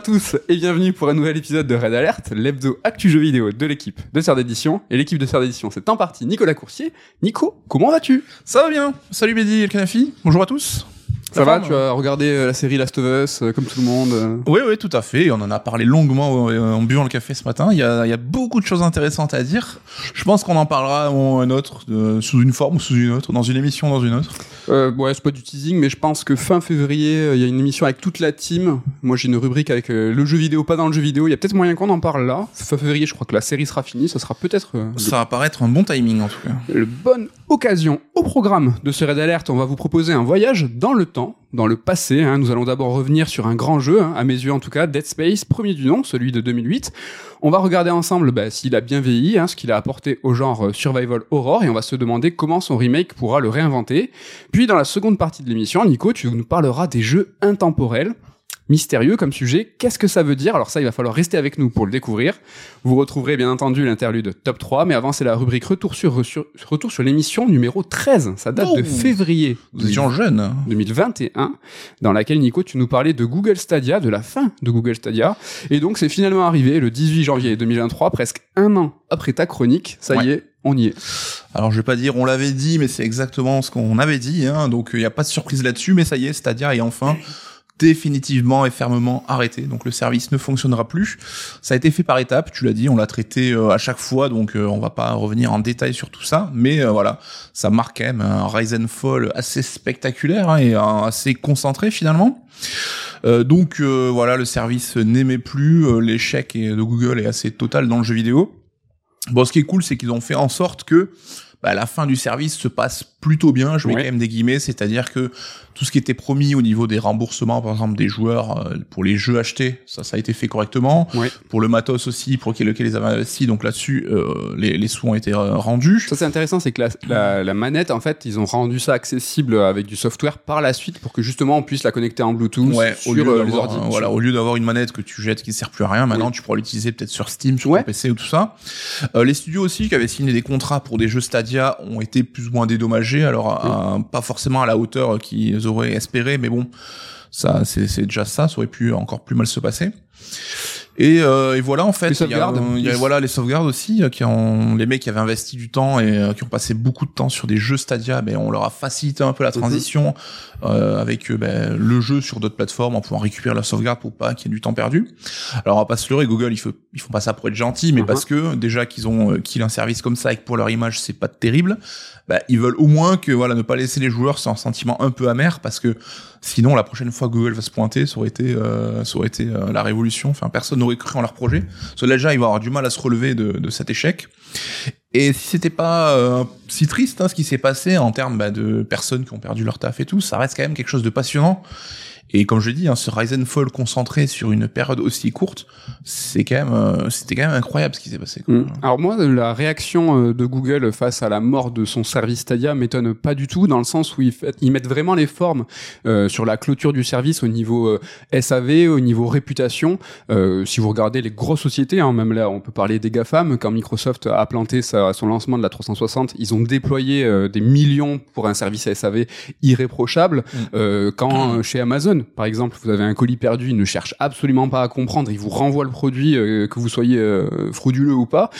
Bonjour à tous et bienvenue pour un nouvel épisode de Red Alert, l'hebdo actu jeu vidéo de l'équipe de Serre d'édition. Et l'équipe de Serre d'édition, c'est en partie Nicolas Coursier. Nico, comment vas-tu? Ça va bien. Salut Mehdi et Kanafi. Bonjour à tous. Ça va, tu as regardé euh, la série Last of Us euh, comme tout le monde euh? Oui, oui, tout à fait. On en a parlé longuement en buvant le café ce matin. Il y a, il y a beaucoup de choses intéressantes à dire. Je pense qu'on en parlera un autre, sous une forme ou sous une autre, dans une émission ou dans une autre. Euh, ouais, c'est pas du teasing, mais je pense que fin février, il y a une émission avec toute la team. Moi, j'ai une rubrique avec le jeu vidéo, pas dans le jeu vidéo. Il y a peut-être moyen qu'on en parle là. Fin février, je crois que la série sera finie. Ça sera peut-être. Ça va paraître un bon timing en tout cas. Le bonne occasion au programme de ce Red Alert. On va vous proposer un voyage dans le temps dans le passé. Hein. Nous allons d'abord revenir sur un grand jeu, hein, à mes yeux en tout cas, Dead Space, premier du nom, celui de 2008. On va regarder ensemble bah, s'il a bien vieilli, hein, ce qu'il a apporté au genre euh, Survival Horror, et on va se demander comment son remake pourra le réinventer. Puis dans la seconde partie de l'émission, Nico, tu nous parleras des jeux intemporels mystérieux comme sujet. Qu'est-ce que ça veut dire? Alors ça, il va falloir rester avec nous pour le découvrir. Vous retrouverez bien entendu l'interlude top 3, mais avant c'est la rubrique retour sur, retour sur l'émission numéro 13. Ça date de février. Vous étiez jeune. 2021, dans laquelle Nico, tu nous parlais de Google Stadia, de la fin de Google Stadia. Et donc c'est finalement arrivé le 18 janvier 2023, presque un an après ta chronique. Ça y est, on y est. Alors je vais pas dire on l'avait dit, mais c'est exactement ce qu'on avait dit. Hein. donc il n'y a pas de surprise là-dessus, mais ça y est, Stadia est enfin définitivement et fermement arrêté. Donc le service ne fonctionnera plus. Ça a été fait par étapes, tu l'as dit, on l'a traité euh, à chaque fois, donc euh, on va pas revenir en détail sur tout ça, mais euh, voilà, ça marque quand même un rise and fall assez spectaculaire hein, et assez concentré finalement. donc voilà, le service n'aimait plus, l'échec de Google est assez total dans le jeu vidéo. Bon, ce qui est cool, c'est qu'ils ont fait en sorte que bah, la fin du service se passe plutôt bien, je mets quand même des guillemets, c'est-à-dire que tout ce qui était promis au niveau des remboursements, par exemple des joueurs euh, pour les jeux achetés, ça, ça a été fait correctement. Pour le matos aussi, pour lequel ils avaient investi, donc là-dessus, euh, les, les sous ont été euh, rendus. Ça c'est intéressant, c'est que la, la, la, manette, en fait, ils ont rendu ça accessible avec du software par la suite pour que justement on puisse la connecter en Bluetooth sur les ordinateurs. Voilà, au lieu d'avoir une manette que tu jettes qui sert plus à rien, maintenant tu pourras l'utiliser peut-être sur Steam, sur ton PC ou tout ça. les studios aussi qui avaient signé des contrats pour des jeux Stadia ont été plus ou moins dédommagés alors pas forcément à la hauteur qu'ils auraient espéré, mais bon, ça c'est déjà ça, ça aurait pu encore plus mal se passer. Et, euh, et, voilà en fait, il y, a, voilà les sauvegardes aussi euh, qui ont les mecs qui avaient investi du temps et euh, qui ont passé beaucoup de temps sur des jeux Stadia, ben on leur a facilité un peu la mhm. transition euh, avec ben, le jeu sur d'autres plateformes en pouvant récupérer la sauvegarde pour pas qu'il y ait du temps perdu. Alors on va pas se leurrer, Google ils font ils font pas ça pour être gentils, mais mhm. parce que déjà qu'ils ont kill un service comme ça et que pour leur image c'est pas terrible, ben, ils veulent au moins que voilà ne pas laisser les joueurs sans sentiment un peu amer parce que sinon la prochaine fois Google va se pointer, ça aurait été ça aurait été la révolution. Enfin personne cru en leur projet. Cela déjà, ils vont avoir du mal à se relever de, cet échec. Et si c'était pas euh, si triste hein, ce qui s'est passé en termes bah, de personnes qui ont perdu leur taf et tout, ça reste quand même quelque chose de passionnant. Et comme je dis, hein, ce Rise and Fall concentré sur une période aussi courte, c'est quand même, euh, c'était quand même incroyable ce qui s'est passé. Mm. Alors moi, la réaction euh, de Google face à la mort de son service Stadia m'étonne pas du tout, dans le sens où ils, ils mettent vraiment les formes euh, sur la clôture du service au niveau SAV, au niveau réputation. si vous regardez les grosses sociétés, hein, même là, on peut parler des GAFAM, quand Microsoft a planté sa, son lancement de la 360, ils ont déployé des millions pour un service SAV irréprochable. Mm. quand chez Amazon, par exemple, vous avez un colis perdu, il ne cherche absolument pas à comprendre, il vous renvoie le produit, euh, que vous soyez euh, frauduleux ou pas.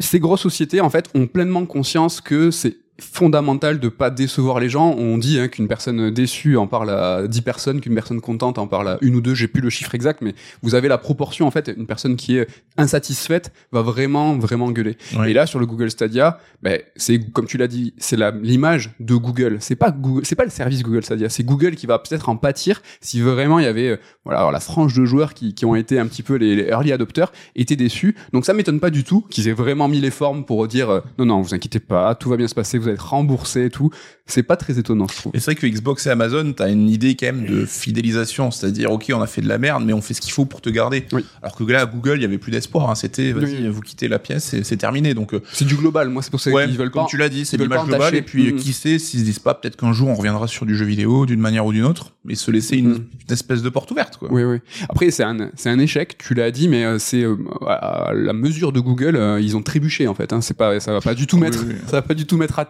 Ces grosses sociétés, en fait, ont pleinement conscience que c'est fondamental de pas décevoir les gens. On dit hein, qu'une personne déçue en parle à 10 personnes, qu'une personne contente en parle à une ou deux. J'ai plus le chiffre exact, mais vous avez la proportion en fait. Une personne qui est insatisfaite va vraiment vraiment gueuler. Et là sur le Google Stadia, ben c'est comme tu l'as dit, c'est l'image de Google. C'est pas Google, c'est pas le service Google Stadia, c'est Google qui va peut-être en pâtir si vraiment il y avait euh, voilà alors la frange de joueurs qui, qui ont été un petit peu les, early adopters étaient déçus. Donc ça m'étonne pas du tout qu'ils aient vraiment mis les formes pour dire euh, non non vous inquiétez pas, tout va bien se passer vous être remboursé et tout. C'est pas très étonnant, je trouve. Et c'est vrai que Xbox et Amazon, t'as une idée quand même de fidélisation, c'est-à-dire ok, on a fait de la merde, mais on fait ce qu'il faut pour te garder. Alors que là, Google, il y avait plus d'espoir. Hein. C'était, vas-y, vous quittez la pièce, c'est terminé. Donc euh, c'est du global. Moi, c'est pour ça qu'ils veulent comme pas. tu l'as dit, c'est l'image globale. Et puis mm-hmm. qui sait s'ils se disent pas peut-être qu'un jour on reviendra sur du jeu vidéo d'une manière ou d'une autre, et se laisser une, espèce de porte ouverte. Quoi. Oui, oui. Après, c'est un, c'est un échec. Tu l'as dit, mais euh, c'est euh, à la mesure de Google, ils ont trébuché en fait. Hein. C'est pas, ça va pas du tout mettre, ça va pas du tout mettre à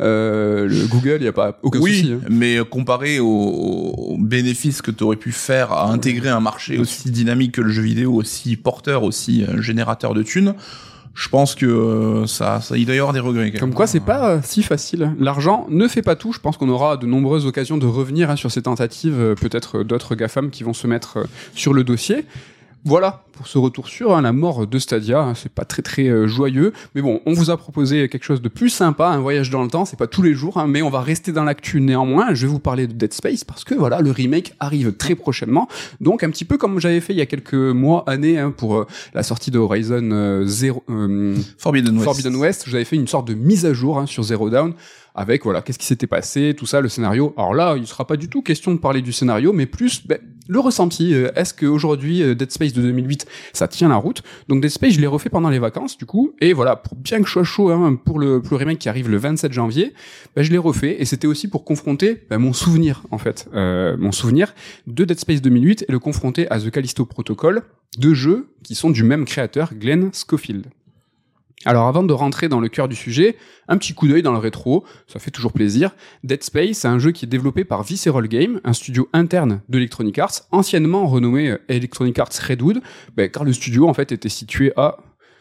euh, le Google, il y a pas aucun oui, souci. hein. mais comparé aux, aux bénéfices que tu aurais pu faire à intégrer un marché aussi dynamique que le jeu vidéo, aussi porteur, aussi euh, générateur de thunes, je pense que euh, ça, ça, il doit y avoir des regrets. Comme quoi, c'est pas euh, si facile. L'argent ne fait pas tout. Je pense qu'on aura de nombreuses occasions de revenir hein, sur ces tentatives. euh, Peut-être d'autres GAFAM qui vont se mettre euh, sur le dossier. Voilà pour ce retour sur hein, la mort de Stadia. hein, c'est pas très très euh, joyeux, mais bon, on vous a proposé quelque chose de plus sympa, un voyage dans le temps. C'est pas tous les jours, hein, mais on va rester dans l'actu néanmoins. Je vais vous parler de Dead Space parce que voilà, le remake arrive très prochainement. Donc un petit peu comme j'avais fait il y a quelques mois, années, hein, pour euh, la sortie de Horizon euh, Zero. euh, Forbidden West. Forbidden West, je vous avais fait une sorte de mise à jour hein, sur Zero Down avec voilà qu'est-ce qui s'était passé, tout ça, le scénario. Alors là, il sera pas du tout question de parler du scénario, mais plus ben, le ressenti. Euh, Est-ce qu'aujourd'hui euh, Dead Space de 2008, ça tient la route? Donc Dead Space, je l'ai refait pendant les vacances du coup, et voilà pour bien que je sois chaud hein, pour le pour le remake qui arrive le 27 janvier, ben, je l'ai refait et c'était aussi pour confronter ben, mon souvenir en fait, euh, mon souvenir de Dead Space 2008 et le confronter à The Callisto Protocol, deux jeux qui sont du même créateur, Glenn Schofield. Alors avant de rentrer dans le cœur du sujet, un petit coup d'œil dans le rétro, ça fait toujours plaisir. Dead Space, c'est un jeu qui est développé par Visceral Game, un studio interne d'Electronic Arts, anciennement renommé euh, Electronic Arts Redwood, ben, car le studio en fait était situé à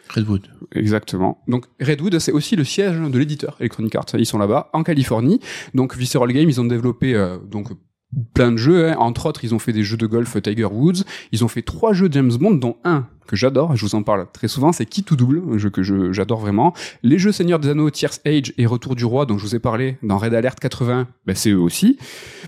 Redwood. Exactement. Donc Redwood, c'est aussi le siège de l'éditeur Electronic Arts. Ils sont là-bas, en Californie. Donc Visceral Game, ils ont développé euh, donc plein de jeux. hein. Entre autres, ils ont fait des jeux de golf Tiger Woods. Ils ont fait trois jeux James Bond, dont un que j'adore, et je vous en parle très souvent, c'est Key to Double, un jeu que je- j'adore vraiment. Les jeux Seigneur des Anneaux, Tierce Age et Retour du Roi, dont je vous ai parlé dans Red Alert 80, ben c'est eux aussi.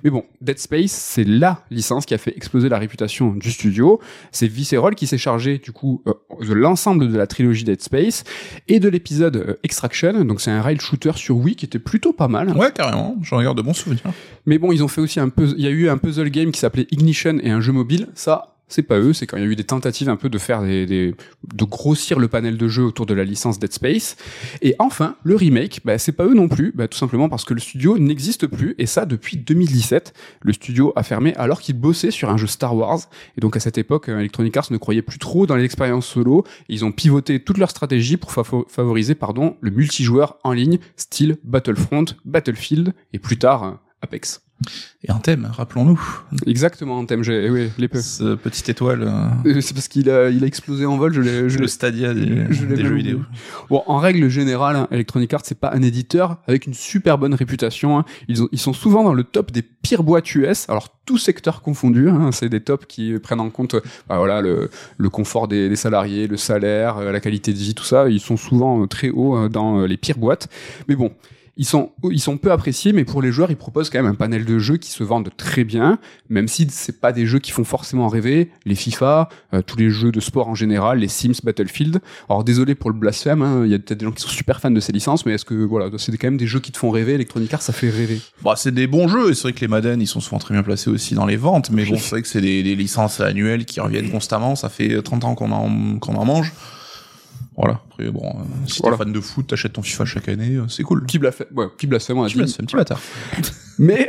Mais bon, Dead Space, c'est la licence qui a fait exploser la réputation du studio. C'est Visceral qui s'est chargé, du coup, euh, de l'ensemble de la trilogie Dead Space et de l'épisode euh, Extraction. Donc c'est un rail shooter sur Wii qui était plutôt pas mal. Ouais, carrément. J'en regarde de bons souvenirs. Mais bon, ils ont fait aussi un peu, il y a eu un puzzle game qui s'appelait Ignition et un jeu mobile. Ça, c'est pas eux, c'est quand il y a eu des tentatives un peu de faire des, de grossir le panel de jeux autour de la licence Dead Space. Et enfin, le remake, bah, c'est pas eux non plus, bah, tout simplement parce que le studio n'existe plus, et ça depuis 2017. Le studio a fermé alors qu'il bossait sur un jeu Star Wars. Et donc à cette époque, euh, Electronic Arts ne croyait plus trop dans l'expérience solo. Et ils ont pivoté toute leur stratégie pour favo- favoriser, pardon, le multijoueur en ligne, style Battlefront, Battlefield, et plus tard, euh, Apex. Et un thème, rappelons-nous. Exactement, en thème, j'ai, oui, les peu. Ce petite étoile, euh, Euh, C'est parce qu'il a, il a explosé en vol, je l'ai, je le stadia des, je l'ai des jeux vidéo. Bon, en règle générale, hein, Electronic Arts, c'est pas un éditeur avec une super bonne réputation. hein. Ils, ont, ils sont souvent dans le top des pires boîtes US, alors tout secteur confondu. hein, c'est des tops qui prennent en compte, bah, voilà, le, le confort des, des salariés, le salaire, euh, la qualité de vie, tout ça. Ils sont souvent très hauts dans les pires boîtes. Mais bon. Ils sont, ils sont peu appréciés, mais pour les joueurs, ils proposent quand même un panel de jeux qui se vendent très bien, même si c'est pas des jeux qui font forcément rêver. Les FIFA, euh, tous les jeux de sport en général, les Sims, Battlefield. Alors désolé pour le blasphème, hein, il y a peut-être des gens qui sont super fans de ces licences, mais est-ce que voilà, c'est quand même des jeux qui te font rêver Electronic Arts, ça fait rêver. Bah, c'est des bons jeux, et c'est vrai que les Madden, ils sont souvent très bien placés aussi dans les ventes, mais bon, c'est vrai que c'est des, des licences annuelles qui reviennent constamment, ça fait 30 ans qu'on en, qu'on en mange. Voilà. Après, bon, euh, si Voilà. t'es fan de foot, t'achètes ton FIFA chaque année, euh, c'est cool. Petit blasphème, ouais, petit blasphème, on a Petit un petit bâtard. Mais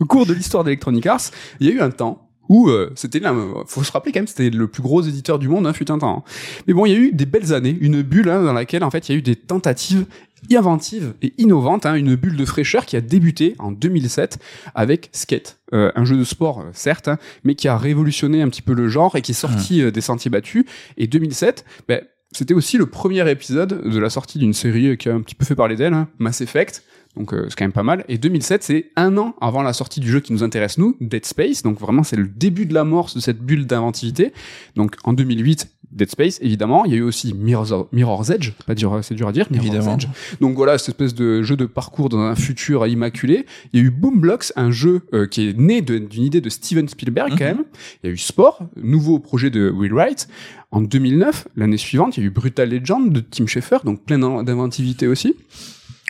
au cours de l'histoire d'Electronic Arts, il y a eu un temps où euh, c'était là, faut se rappeler quand même, c'était le plus gros éditeur du monde, hein, fut un temps. hein. Mais bon, il y a eu des belles années, une bulle hein, dans laquelle en fait il y a eu des tentatives inventives et innovantes, hein, une bulle de fraîcheur qui a débuté en 2007 avec Skate, euh, un jeu de sport euh, certes, hein, mais qui a révolutionné un petit peu le genre et qui est sorti euh, des sentiers battus. Et 2007, ben, c'était aussi le premier épisode de la sortie d'une série qui a un petit peu fait parler d'elle, hein, Mass Effect. Donc euh, c'est quand même pas mal. Et 2007, c'est un an avant la sortie du jeu qui nous intéresse nous, Dead Space. Donc vraiment, c'est le début de l'amorce de cette bulle d'inventivité. Donc en 2008, Dead Space, évidemment. Il y a eu aussi Mirror's, Mirror's Edge. Pas dur, c'est dur à dire. Mirror's Évidemment. Edge. Donc voilà, cette espèce de jeu de parcours dans un futur immaculé. Il y a eu Boom Blocks, un jeu euh, qui est né d'une idée de Steven Spielberg quand Mhm. même. Il y a eu Sport, nouveau projet de Will Wright. En 2009, l'année suivante, il y a eu Brutal Legend de Tim Schafer, donc plein d'in- d'inventivité aussi.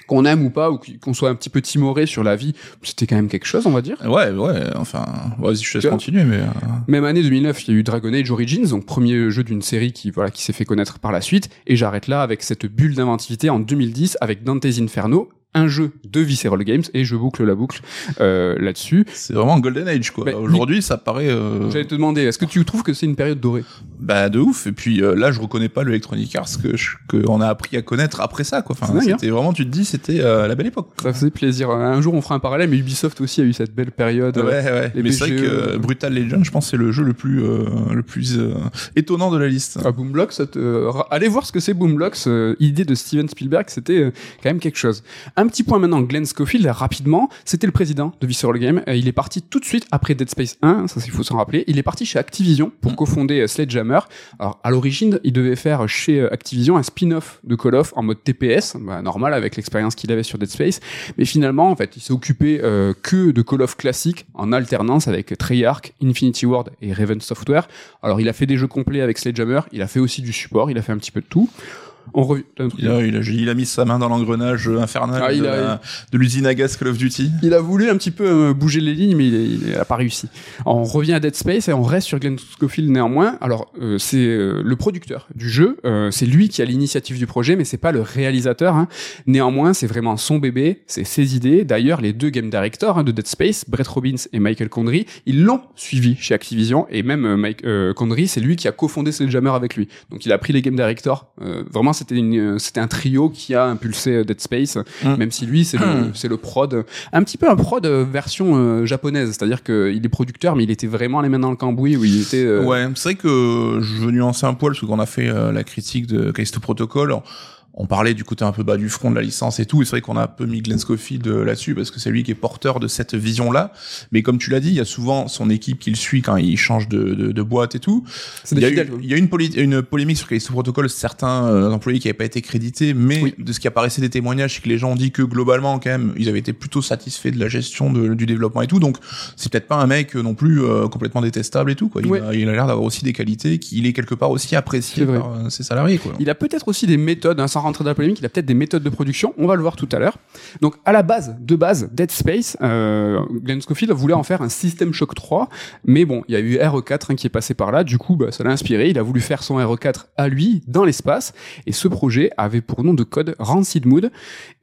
Qu'on aime ou pas, ou qu'on soit un petit peu timoré sur la vie, c'était quand même quelque chose, on va dire. Ouais, ouais, enfin, vas-y, je te laisse continuer, mais, euh, Même année 2009, il y a eu Dragon Age Origins, donc premier jeu d'une série qui voilà qui s'est fait connaître par la suite. Et j'arrête là avec cette bulle d'inventivité en 2010 avec Dante's Inferno, un jeu de Visceral Games et je boucle la boucle euh, là-dessus. C'est vraiment Golden Age quoi. Bah, Aujourd'hui, ça paraît. Euh... J'allais te demander, est-ce que tu trouves que c'est une période dorée? Bah de ouf. Et puis euh, là, je reconnais pas le Electronic Arts que je- que on a appris à connaître après ça quoi. Enfin, hein. c'était vraiment, tu te dis, c'était la belle époque. Ça faisait plaisir. Un jour, on fera un parallèle, mais Ubisoft aussi a eu cette belle période. Ouais, ouais. les Mais c'est vrai BGE, que Brutal Legend, je pense, c'est le jeu le plus le plus étonnant de la liste. Ah, Boomblocks, ça te- allez voir ce que c'est Boomblocks, idée de Steven Spielberg, c'était quand même quelque chose. Un petit point maintenant, Glenn Schofield, rapidement, c'était le président de Visceral Game. Euh, il est parti tout de suite après Dead Space 1, ça il faut s'en rappeler. Il est parti chez Activision pour cofonder euh, Sledgehammer. Alors à l'origine, il devait faire chez euh, Activision un spin-off de Call of en mode TPS, bah, normal avec l'expérience qu'il avait sur Dead Space. Mais finalement, en fait, il s'est occupé euh, que de Call of classique en alternance avec Treyarch, Infinity Ward et Raven Software. Alors il a fait des jeux complets avec Sledgehammer, il a fait aussi du support, il a fait un petit peu de tout. On Il a, il, a, il a mis sa main dans l'engrenage infernal Ah, de, l'usine à gaz Call of Duty. Il a voulu un petit peu euh, bouger les lignes, mais il n'a pas réussi. Alors, on revient à Dead Space et on reste sur Glenn Schofield néanmoins. Alors, euh, c'est euh, le producteur du jeu, euh, c'est lui qui a l'initiative du projet, mais c'est pas le réalisateur. hein. Néanmoins, c'est vraiment son bébé, c'est ses idées. D'ailleurs, les deux game directors hein, de Dead Space, Brett Robbins et Michael Condry, ils l'ont suivi chez Activision et même euh, Mike euh, Condry, c'est lui qui a cofondé Sledgehammer avec lui. Donc, il a pris les game directors. Euh, vraiment, c'était une, euh, c'était un trio qui a impulsé euh, Dead Space, Mm. même si lui, c'est le, c'est le prod un petit peu un prod euh, version euh, japonaise, c'est-à-dire qu'il est producteur, mais il était vraiment les mains dans le cambouis où il était. euh, Ouais, c'est vrai que je veux nuancer un poil parce qu'on a fait euh, la critique de Callisto Protocol. On parlait du côté un peu bas du front de la licence et tout. Et c'est vrai qu'on a un peu mis Glenn Schofield euh, là-dessus parce que c'est lui qui est porteur de cette vision-là. Mais comme tu l'as dit, il y a souvent son équipe qui le suit quand il change de, de, de boîte et tout. Il y, a eu, il y a une, poly- une polémique sur Callisto Protocol, certains euh, employés qui n'avaient pas été crédités, mais Oui. de ce qui apparaissait des témoignages, c'est que les gens ont dit que globalement, quand même, ils avaient été plutôt satisfaits de la gestion de- du développement et tout. Donc, c'est peut-être pas un mec euh, non plus euh, complètement détestable et tout. Quoi. Il, Ouais. a, l'air d'avoir aussi des qualités, qu'il est quelque part aussi apprécié par euh, ses salariés. Quoi. Il a peut-être aussi des méthodes, hein, sans rentrer dans la polémique, il a peut-être des méthodes de production, on va le voir tout à l'heure. Donc à la base, de base, Dead Space, euh, Glenn Schofield voulait en faire un System Shock 3, mais bon, il y a eu RE4 hein, qui est passé par là, du coup bah, ça l'a inspiré, il a voulu faire son RE4 à lui, dans l'espace, et ce projet avait pour nom de code Rancid Mood,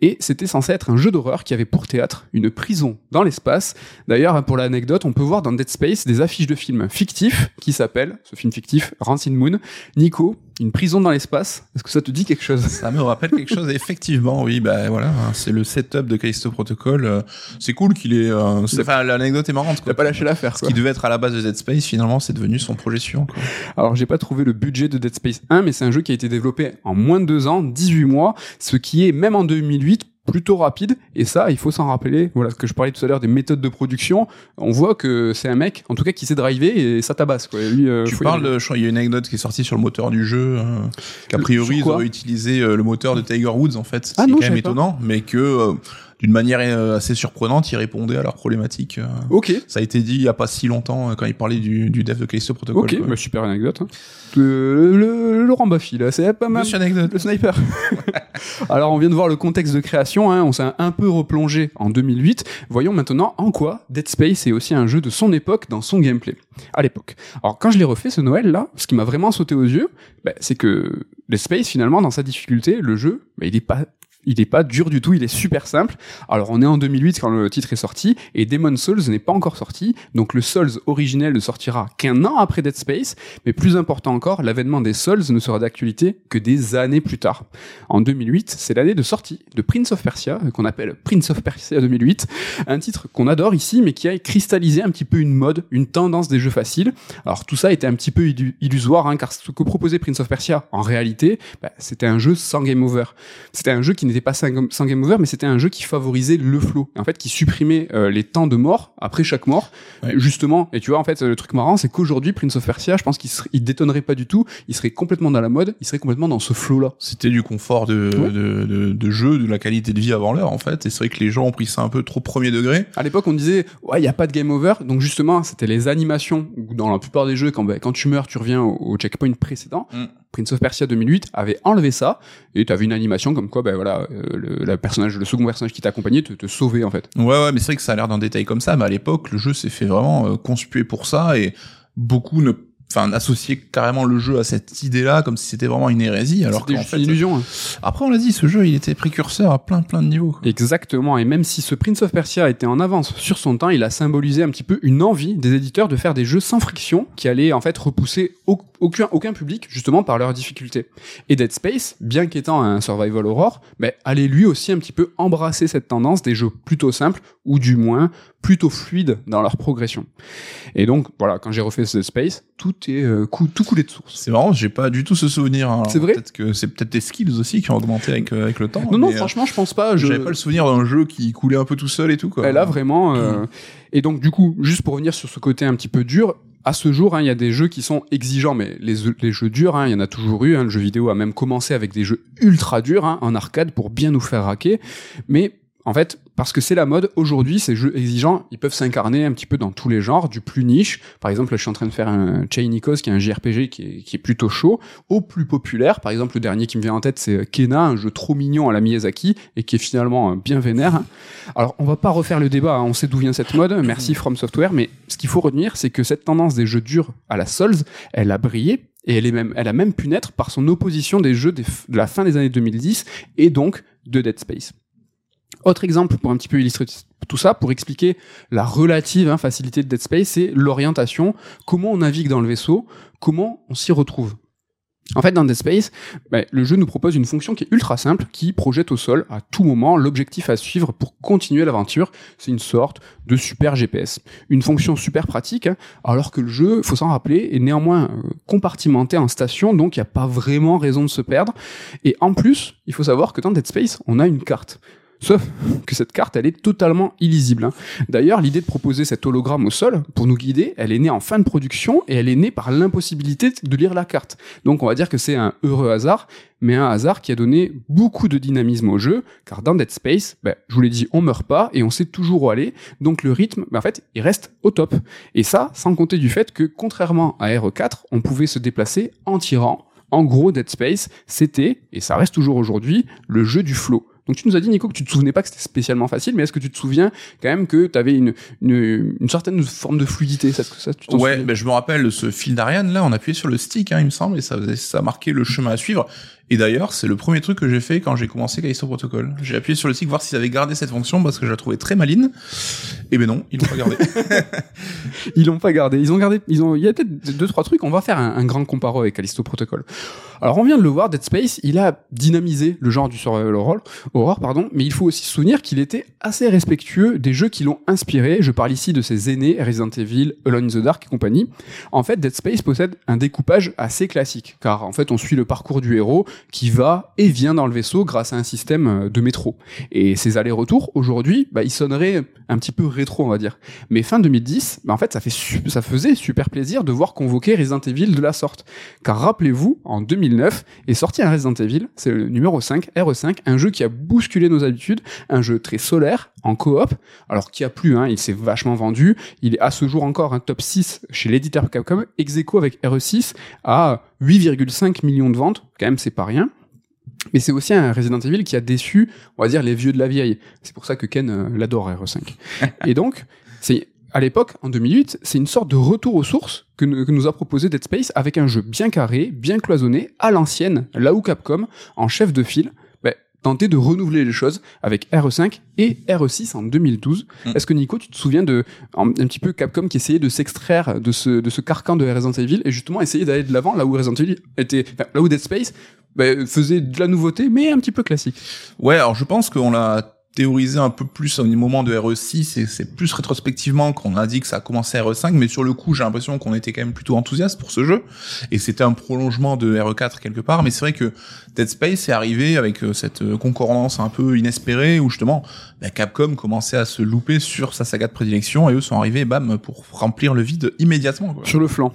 et c'était censé être un jeu d'horreur qui avait pour théâtre une prison dans l'espace. D'ailleurs, pour l'anecdote, on peut voir dans Dead Space des affiches de films fictifs qui s'appellent, ce film fictif, Rancid Moon. Nico, une prison dans l'espace, est-ce que ça te dit quelque chose? Ça me rappelle quelque chose, effectivement, oui, bah voilà, hein, c'est le setup de Callisto Protocol. euh, C'est cool qu'il est. euh, Enfin, l'anecdote est marrante. Il Quoi. a pas lâché l'affaire, Ce qui devait être à la base de Dead Space, finalement, c'est devenu son projet suivant. Quoi. Alors, j'ai pas trouvé le budget de Dead Space 1, mais c'est un jeu qui a été développé en moins de deux ans, 18 mois, ce qui est, même en 2008, plutôt rapide. Et ça, il faut s'en rappeler. Voilà ce que je parlais tout à l'heure des méthodes de production. On voit que c'est un mec, en tout cas, qui sait driver et ça tabasse, quoi. Et Lui, euh, Tu parles de, il y a une anecdote qui est sortie sur le moteur du jeu, euh, qu'a priori ils auraient utilisé euh, le moteur de Tiger Woods en fait, Ah c'est quand même savais pas. étonnant, mais que euh, d'une manière euh, assez surprenante, ils répondaient à leurs problématiques. euh. Ok. Ça a été dit il y a pas si longtemps euh, quand ils parlaient du, du dev de Callisto Protocol. Ok, bah, super anecdote. hein. Le, le- Laurent Baffy, là, c'est pas mal. Anecdote. Le sniper. Alors, on vient de voir le contexte de création. Hein, on s'est un peu replongé en 2008. Voyons maintenant en quoi Dead Space est aussi un jeu de son époque dans son gameplay. À l'époque. Alors, quand je l'ai refait ce Noël là, ce qui m'a vraiment sauté aux yeux, bah, c'est que Dead Space finalement dans sa difficulté, le jeu, bah, il est pas il est pas dur du tout, il est super simple. Alors on est en 2008 quand le titre est sorti et Demon Souls n'est pas encore sorti, donc le Souls originel ne sortira qu'un an après Dead Space, mais plus important encore, l'avènement des Souls ne sera d'actualité que des années plus tard. En 2008, c'est l'année de sortie de Prince of Persia, euh, qu'on appelle Prince of Persia 2008, un titre qu'on adore ici, mais qui a cristallisé un petit peu une mode, une tendance des jeux faciles. Alors tout ça était un petit peu illu- illusoire, hein, car ce que proposait Prince of Persia, en réalité, bah, c'était un jeu sans game over. C'était un jeu qui n'était pas sans, sans game over, mais c'était un jeu qui favorisait le flow, en fait, qui supprimait euh, les temps de mort après chaque mort, Ouais. justement. Et tu vois, en fait, le truc marrant, c'est qu'aujourd'hui, Prince of Persia, je pense qu'il il détonnerait pas du tout, il serait complètement dans la mode, il serait complètement dans ce flow-là. C'était du confort de, Ouais. de, de, de jeu, de la qualité de vie avant l'heure en fait. Et c'est vrai que les gens ont pris ça un peu trop premier degré. À l'époque, on disait, ouais, il y a pas de game over. Donc justement, c'était les animations. Dans la plupart des jeux, quand, bah, quand tu meurs, tu reviens au, au checkpoint précédent. Mm. Prince of Persia 2008 avait enlevé ça et tu avais une animation comme quoi, ben voilà, euh, le, personnage, le second personnage qui t'accompagnait te, te sauvait en fait. Ouais, ouais, mais c'est vrai que ça a l'air d'un détail comme ça. Mais à l'époque, le jeu s'est fait vraiment euh, conspuer pour ça et beaucoup ne enfin associer carrément le jeu à cette idée-là comme si c'était vraiment une hérésie alors qu'en fait une illusion. hein. après on l'a dit ce jeu il était précurseur à plein plein de niveaux quoi. Exactement, et même si ce Prince of Persia était en avance sur son temps, il a symbolisé un petit peu une envie des éditeurs de faire des jeux sans friction qui allaient en fait repousser au- aucun, aucun public justement par leur difficulté. Et Dead Space, bien qu'étant un survival horror, allait lui aussi un petit peu embrasser cette tendance des jeux plutôt simples ou du moins plutôt fluides dans leur progression. Et donc voilà, quand j'ai refait Dead Space, tout est euh, cou- tout coulé de source. c'est marrant j'ai pas du tout ce souvenir hein. C'est vrai peut-être que c'est peut-être des skills aussi qui ont augmenté avec euh, avec le temps Non non, euh, franchement, je pense pas. Je... j'avais pas le souvenir d'un jeu qui coulait un peu tout seul et tout quoi Elle a vraiment. euh, Et donc, du coup, juste pour revenir sur ce côté un petit peu dur, à ce jour, hein, il y a des jeux qui sont exigeants, mais les, les jeux durs, hein, il y en a toujours eu. Hein, le jeu vidéo a même commencé avec des jeux ultra durs hein, en arcade pour bien nous faire raquer. Mais en fait, parce que c'est la mode, aujourd'hui, ces jeux exigeants, ils peuvent s'incarner un petit peu dans tous les genres, du plus niche. Par exemple, là, je suis en train de faire un Chain qui est un JRPG qui est, qui est plutôt chaud, au plus populaire. Par exemple, le dernier qui me vient en tête, c'est Kena, un jeu trop mignon à la Miyazaki, et qui est finalement euh, bien vénère. Alors, on va pas refaire le débat, hein, on sait d'où vient cette mode, merci From Software, mais ce qu'il faut retenir, c'est que cette tendance des jeux durs à la Souls, elle a brillé, et elle, est même, elle a même pu naître par son opposition des jeux des de la fin des années 2010, et donc de Dead Space. Autre exemple pour un petit peu illustrer tout ça, pour expliquer la relative hein, facilité de Dead Space, c'est l'orientation, comment on navigue dans le vaisseau, comment on s'y retrouve? En fait, dans Dead Space, ben, le jeu nous propose une fonction qui est ultra simple, qui projette au sol à tout moment l'objectif à suivre pour continuer l'aventure. C'est une sorte de super GPS. Une fonction super pratique, hein, alors que le jeu, faut s'en rappeler, est néanmoins euh, compartimenté en station, donc il n'y a pas vraiment raison de se perdre. Et en plus, il faut savoir que dans Dead Space, on a une carte. Sauf que cette carte, elle est totalement illisible. hein. D'ailleurs, l'idée de proposer cet hologramme au sol pour nous guider, elle est née en fin de production et elle est née par l'impossibilité de lire la carte. Donc on va dire que c'est un heureux hasard, mais un hasard qui a donné beaucoup de dynamisme au jeu, car dans Dead Space, ben, je vous l'ai dit, on meurt pas et on sait toujours où aller, donc le rythme, ben, en fait, il reste au top. Et ça, sans compter du fait que, contrairement à RE4, on pouvait se déplacer en tirant. En gros, Dead Space, c'était, et ça reste toujours aujourd'hui, le jeu du flow. Donc tu nous as dit, Nico, que tu te souvenais pas que c'était spécialement facile, mais est-ce que tu te souviens quand même que tu avais une, une, une certaine forme de fluidité? Ça, ça, tu Ouais, ben je me rappelle ce fil d'Ariane là, on appuyait sur le stick, hein, il me semble, et ça, ça marquait le chemin à suivre. Et d'ailleurs, c'est le premier truc que j'ai fait quand j'ai commencé Callisto Protocol. J'ai appuyé sur le stick voir s'ils avaient gardé cette fonction parce que je la trouvais très maline. Et ben non, ils l'ont pas gardé. Ils l'ont pas gardé. Ils ont gardé. Ils ont. Il y a peut-être deux trois trucs. On va faire un, grand comparo avec Callisto Protocol. Alors on vient de le voir, Dead Space, il a dynamisé le genre du survival horror, horror pardon, mais il faut aussi se souvenir qu'il était assez respectueux des jeux qui l'ont inspiré. Je parle ici de ses aînés, Resident Evil, Alone in the Dark et compagnie. En fait, Dead Space possède un découpage assez classique, car en fait on suit le parcours du héros qui va et vient dans le vaisseau grâce à un système euh, de métro. Et ces allers-retours, aujourd'hui, bah, ils sonneraient un petit peu rétro, on va dire. Mais fin 2010, bah, en fait, ça, faisait super plaisir de voir convoquer Resident Evil de la sorte. Car rappelez-vous, en 2009 est sorti un Resident Evil, c'est le numéro 5, RE5, un jeu qui a bousculé nos habitudes, un jeu très solaire, en coop, alors qui a plu, hein, il s'est vachement vendu, il est à ce jour encore un top 6 chez l'éditeur Capcom, ex avec RE6 à 8,5 millions de ventes, quand même c'est pas rien. Mais c'est aussi un Resident Evil qui a déçu, on va dire, les vieux de la vieille. C'est pour ça que Ken euh, l'adore, RE5. Et donc, c'est à l'époque, en 2008, c'est une sorte de retour aux sources que, nous- que nous a proposé Dead Space avec un jeu bien carré, bien cloisonné, à l'ancienne, là où Capcom, en chef de file, tentait de renouveler les choses avec RE5 et RE6 en 2012. Mm. Est-ce que Nico, tu te souviens de un, un petit peu Capcom qui essayait de s'extraire de ce, de ce carcan de Resident Evil et justement essayer d'aller de l'avant là où Resident Evil était, enfin, là où Dead Space ben, faisait de la nouveauté mais un petit peu classique. Ouais, alors je pense qu'on l'a théorisé un peu plus au moment de RE6 et c'est plus rétrospectivement qu'on a dit que ça a commencé à RE5 mais sur le coup j'ai l'impression qu'on était quand même plutôt enthousiaste pour ce jeu et c'était un prolongement de RE4 quelque part mais c'est vrai que Dead Space est arrivé avec euh, cette euh, concordance un peu inespérée où justement bah, Capcom commençait à se louper sur sa saga de prédilection et eux sont arrivés bam pour remplir le vide immédiatement quoi. sur le flanc.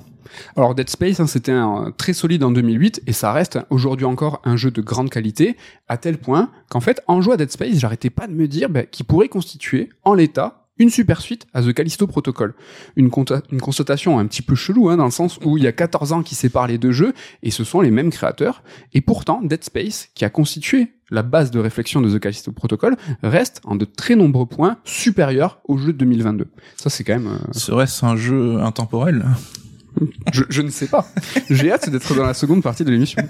Alors Dead Space, hein, c'était un, très solide en 2008 et ça reste aujourd'hui encore un jeu de grande qualité, à tel point qu'en fait, en jouant à Dead Space, j'arrêtais pas de me dire bah, qu'il pourrait constituer, en l'état, une super suite à The Callisto Protocol. Une, une constatation un petit peu chelou, hein, dans le sens où il y a 14 ans qui séparent les deux jeux, et ce sont les mêmes créateurs, et pourtant Dead Space, qui a constitué la base de réflexion de The Callisto Protocol, reste en de très nombreux points supérieur au jeu de 2022. Ça c'est quand même... euh, Serait-ce un jeu intemporel? je, je ne sais pas. J'ai hâte d'être dans la seconde partie de l'émission.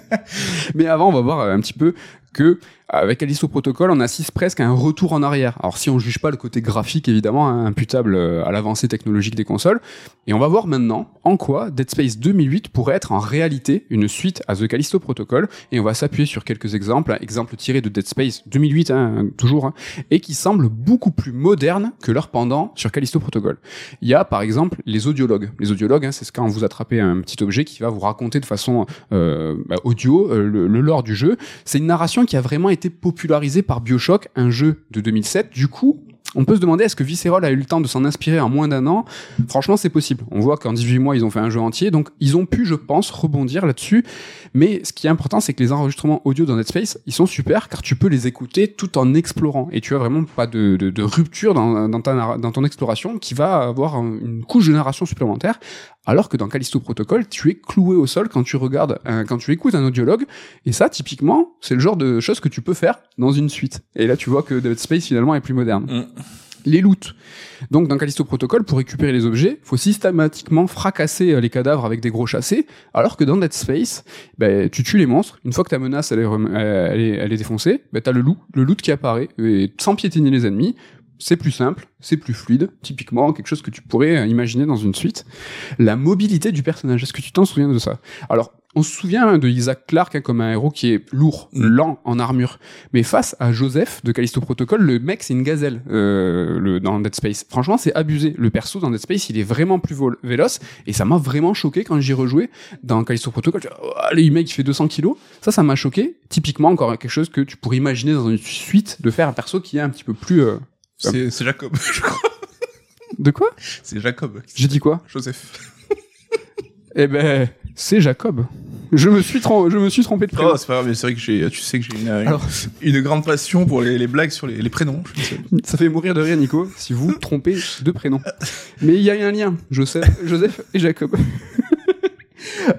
Mais avant, on va voir un petit peu que avec Callisto Protocol, on assiste presque à un retour en arrière. Alors si on juge pas le côté graphique évidemment hein, imputable euh, à l'avancée technologique des consoles, et on va voir maintenant en quoi Dead Space 2008 pourrait être en réalité une suite à The Callisto Protocol, et on va s'appuyer sur quelques exemples, exemples tirés de Dead Space 2008 hein, toujours, hein, et qui semblent beaucoup plus modernes que leur pendant sur Callisto Protocol. Il y a par exemple les audiologues. Les audiologues, hein, c'est ce quand vous attrapez un petit objet qui va vous raconter de façon euh, bah, audio euh, le lore du jeu. C'est une narration qui a vraiment été popularisé par Bioshock, un jeu de 2007. Du coup, on peut se demander est-ce que Visceral a eu le temps de s'en inspirer en moins d'un an? Franchement, c'est possible. On voit qu'en 18 mois, ils ont fait un jeu entier, donc ils ont pu, je pense, rebondir là-dessus. Mais ce qui est important, c'est que les enregistrements audio dans Dead Space, ils sont super car tu peux les écouter tout en explorant et tu as vraiment pas de, rupture dans ton exploration qui va avoir une couche de narration supplémentaire. Alors que dans Callisto Protocol, tu es cloué au sol quand tu regardes, quand tu écoutes un audiologue. Et ça, typiquement, c'est le genre de choses que tu peux faire dans une suite. Et là, tu vois que Dead Space finalement est plus moderne. Mm les loots. Donc dans Callisto Protocol, pour récupérer les objets, faut systématiquement fracasser euh, les cadavres avec des gros chassés, alors que dans Dead Space, ben, tu tues les monstres, une fois que ta menace elle est, elle est, elle est défoncée, ben, t'as le loot, le loot qui apparaît, et sans piétiner les ennemis, c'est plus simple, c'est plus fluide, typiquement quelque chose que tu pourrais euh, imaginer dans une suite. La mobilité du personnage, est-ce que tu t'en souviens de ça? Alors, on se souvient de Isaac Clarke hein, comme un héros qui est lourd, mm. lent, en armure. Mais face à Joseph de Callisto Protocol, le mec c'est une gazelle euh, le, dans Dead Space. Franchement, c'est abusé. Le perso dans Dead Space, il est vraiment plus véloce et ça m'a vraiment choqué quand j'y rejoué dans Callisto Protocol. Oh, le mec il fait 200 kilos. Ça, ça m'a choqué. Typiquement, encore quelque chose que tu pourrais imaginer dans une suite de faire un perso qui est un petit peu plus euh, c'est Jacob, je crois. De quoi? C'est Jacob. J'ai dit quoi? Joseph. eh ben, c'est Jacob. Je me suis, je me suis trompé de prénom. Oh, c'est pas grave, mais c'est vrai que j'ai, tu sais que j'ai une, une, grande passion pour les, les blagues sur les, les prénoms. Ça fait mourir de rire, Nico, si vous trompez de prénom. Mais il y a un lien. Joseph, Joseph et Jacob.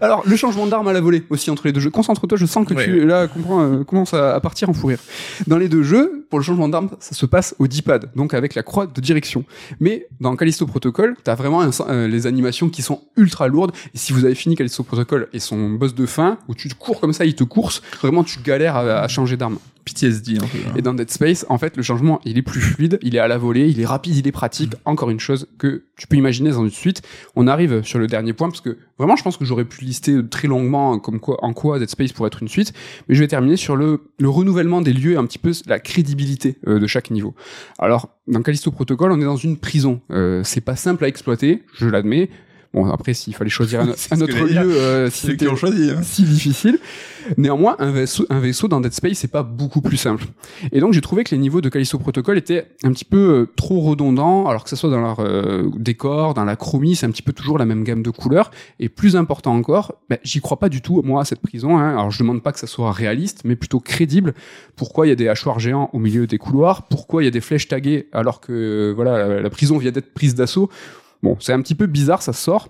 Alors, le changement d'arme à la volée aussi entre les deux jeux. Concentre-toi, je sens que tu là comprends, euh, commence à, partir en fou rire. Dans les deux jeux, pour le changement d'arme, ça se passe au D-pad, donc avec la croix de direction. Mais dans Callisto Protocol, t'as vraiment euh, les animations qui sont ultra lourdes. Et si vous avez fini Callisto Protocol et son boss de fin, où tu cours comme ça, il te course, vraiment tu galères à changer d'arme. PTSD un peu. Hein. Et dans Dead Space, en fait, le changement, il est plus fluide, il est à la volée, il est rapide, il est pratique. Mm. Encore une chose que tu peux imaginer dans une suite. On arrive sur le dernier point parce que vraiment, je pense que j'aurais pu lister très longuement comme quoi, en quoi Dead Space pourrait être une suite. Mais je vais terminer sur le, le renouvellement des lieux, un petit peu la crédibilité euh, de chaque niveau. Alors, dans Callisto Protocol, on est dans une prison. Euh, c'est pas simple à exploiter, je l'admets. Bon, après, s'il fallait choisir un, autre lieu, euh, si c'était hein. si difficile. Néanmoins, un vaisseau, un vaisseau dans Dead Space, c'est pas beaucoup plus simple. Et donc, j'ai trouvé que les niveaux de Callisto Protocol étaient un petit peu euh, trop redondants, alors que ce soit dans leur euh, décor, dans la chromie, c'est un petit peu toujours la même gamme de couleurs. Et plus important encore, ben, j'y crois pas du tout, moi, à cette prison. Hein. Alors, je demande pas que ça soit réaliste, mais plutôt crédible. Pourquoi il y a des hachoirs géants au milieu des couloirs? Pourquoi il y a des flèches taguées alors que, voilà, la, la prison vient d'être prise d'assaut? Bon, c'est un petit peu bizarre, ça sort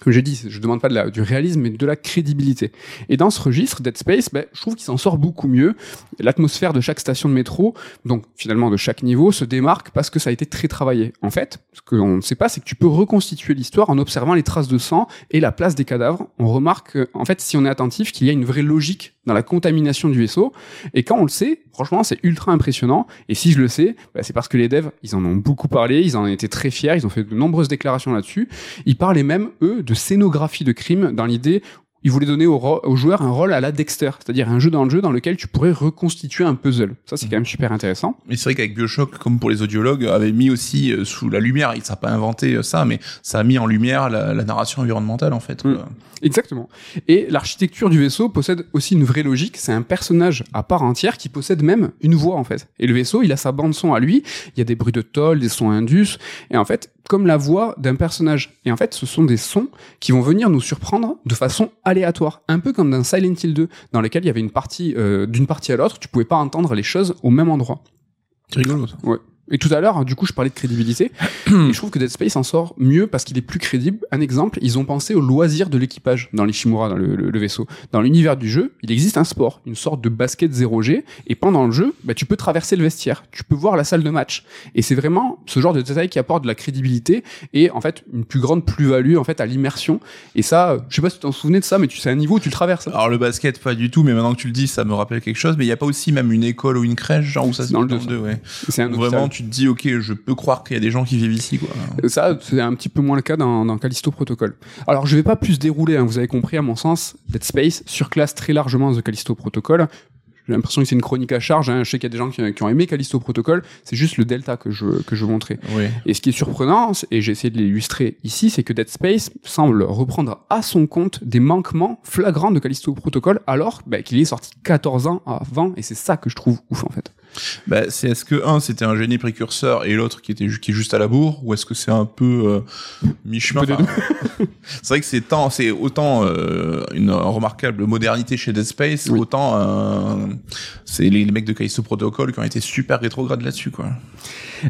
comme j'ai dit, je demande pas du réalisme, mais de la crédibilité. Et dans ce registre, Dead Space, ben, je trouve qu'il s'en sort beaucoup mieux. L'atmosphère de chaque station de métro, donc finalement de chaque niveau, se démarque parce que ça a été très travaillé. En fait, ce qu'on ne sait pas, c'est que tu peux reconstituer l'histoire en observant les traces de sang et la place des cadavres. On remarque, en fait, si on est attentif, qu'il y a une vraie logique dans la contamination du vaisseau. Et quand on le sait, franchement, c'est ultra impressionnant. Et si je le sais, ben, c'est parce que les devs, ils en ont beaucoup parlé, ils en été très fiers, ils ont fait de nombreuses déclarations là-dessus. Ils parlaient même, eux, de scénographie de crime dans l'idée il voulait donner au, joueur un rôle à la Dexter, c'est-à-dire un jeu dans le jeu dans lequel tu pourrais reconstituer un puzzle. Ça, c'est quand même super intéressant. Mais c'est vrai qu'avec Bioshock, comme pour les audiologues, avait mis aussi euh, sous la lumière, il n'a pas inventé euh, ça, mais ça a mis en lumière la, narration environnementale, en fait. Mm. Exactement. Et l'architecture du vaisseau possède aussi une vraie logique. C'est un personnage à part entière qui possède même une voix, en fait. Et le vaisseau, il a sa bande son à lui. Il y a des bruits de toll, des sons indus. Et en fait, comme la voix d'un personnage. Et en fait, ce sont des sons qui vont venir nous surprendre de façon aléatoire, un peu comme dans Silent Hill 2, dans lequel il y avait une partie euh, d'une partie à l'autre, tu pouvais pas entendre les choses au même endroit. C'est rigolo ça. Ouais. Et tout à l'heure, du coup, je parlais de crédibilité. et je trouve que Dead Space en sort mieux parce qu'il est plus crédible. Un exemple, ils ont pensé au loisir de l'équipage dans les Shimura, dans le, le- le vaisseau. Dans l'univers du jeu, il existe un sport, une sorte de basket 0G. Et pendant le jeu, bah, tu peux traverser le vestiaire. Tu peux voir la salle de match. Et c'est vraiment ce genre de détail qui apporte de la crédibilité et en fait une plus grande plus-value en fait à l'immersion. Et ça, je sais pas si tu t'en souvenais de ça, mais tu sais un niveau où tu le traverses. Alors le basket pas du tout, mais maintenant que tu le dis, ça me rappelle quelque chose. Mais il y a pas aussi même une école ou une crèche, genre où ça se Dans passe le dans deux, le deux, ouais. C'est un Vraiment, tu te dis, ok, je peux croire qu'il y a des gens qui vivent ici, quoi. Ça, c'est un petit peu moins le cas dans, dans Callisto Protocol. Alors, je vais pas plus dérouler, hein, vous avez compris, à mon sens, Dead Space surclasse très largement The Callisto Protocol. J'ai l'impression que c'est une chronique à charge. Hein. Je sais qu'il y a des gens qui, qui ont aimé Callisto Protocol. C'est juste le delta que je, que je veux montrer. Oui. Et ce qui est surprenant, et j'ai essayé de l'illustrer ici, c'est que Dead Space semble reprendre à son compte des manquements flagrants de Callisto Protocol, alors bah, qu'il est sorti 14 ans avant, et c'est ça que je trouve ouf en fait. Bah, c'est est-ce que un c'était un génie précurseur et l'autre qui était qui est juste à la bourre ou est-ce que c'est un peu euh, des Enfin, C'est vrai que c'est tant c'est autant euh, une remarquable modernité chez Dead Space, Oui. autant euh, c'est les, les mecs de Callisto Protocol qui ont été super rétrogrades là-dessus quoi.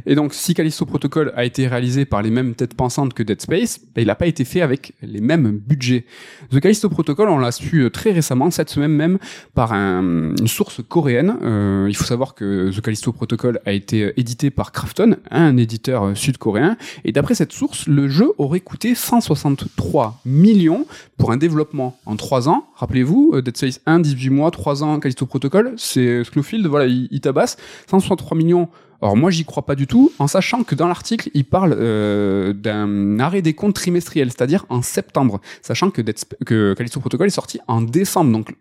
Et donc, si Callisto Protocol a été réalisé par les mêmes têtes pensantes que Dead Space, bah, il n'a pas été fait avec les mêmes budgets. The Callisto Protocol, on l'a su euh, très récemment, cette semaine même, par un- une source coréenne. Euh, il faut savoir que The Callisto Protocol a été euh, édité par Krafton, un éditeur euh, sud-coréen. Et d'après cette source, le jeu aurait coûté 163 millions pour un développement en 3 ans. Rappelez-vous, Dead Space 1, 18 mois, 3 ans, Callisto Protocol, c'est Sclofield, voilà, il, il tabasse. 163 millions alors moi j'y crois pas du tout, en sachant que dans l'article il parle euh, d'un arrêt des comptes trimestriels, c'est-à-dire en septembre, sachant que, que Callisto Protocol est sorti en décembre, donc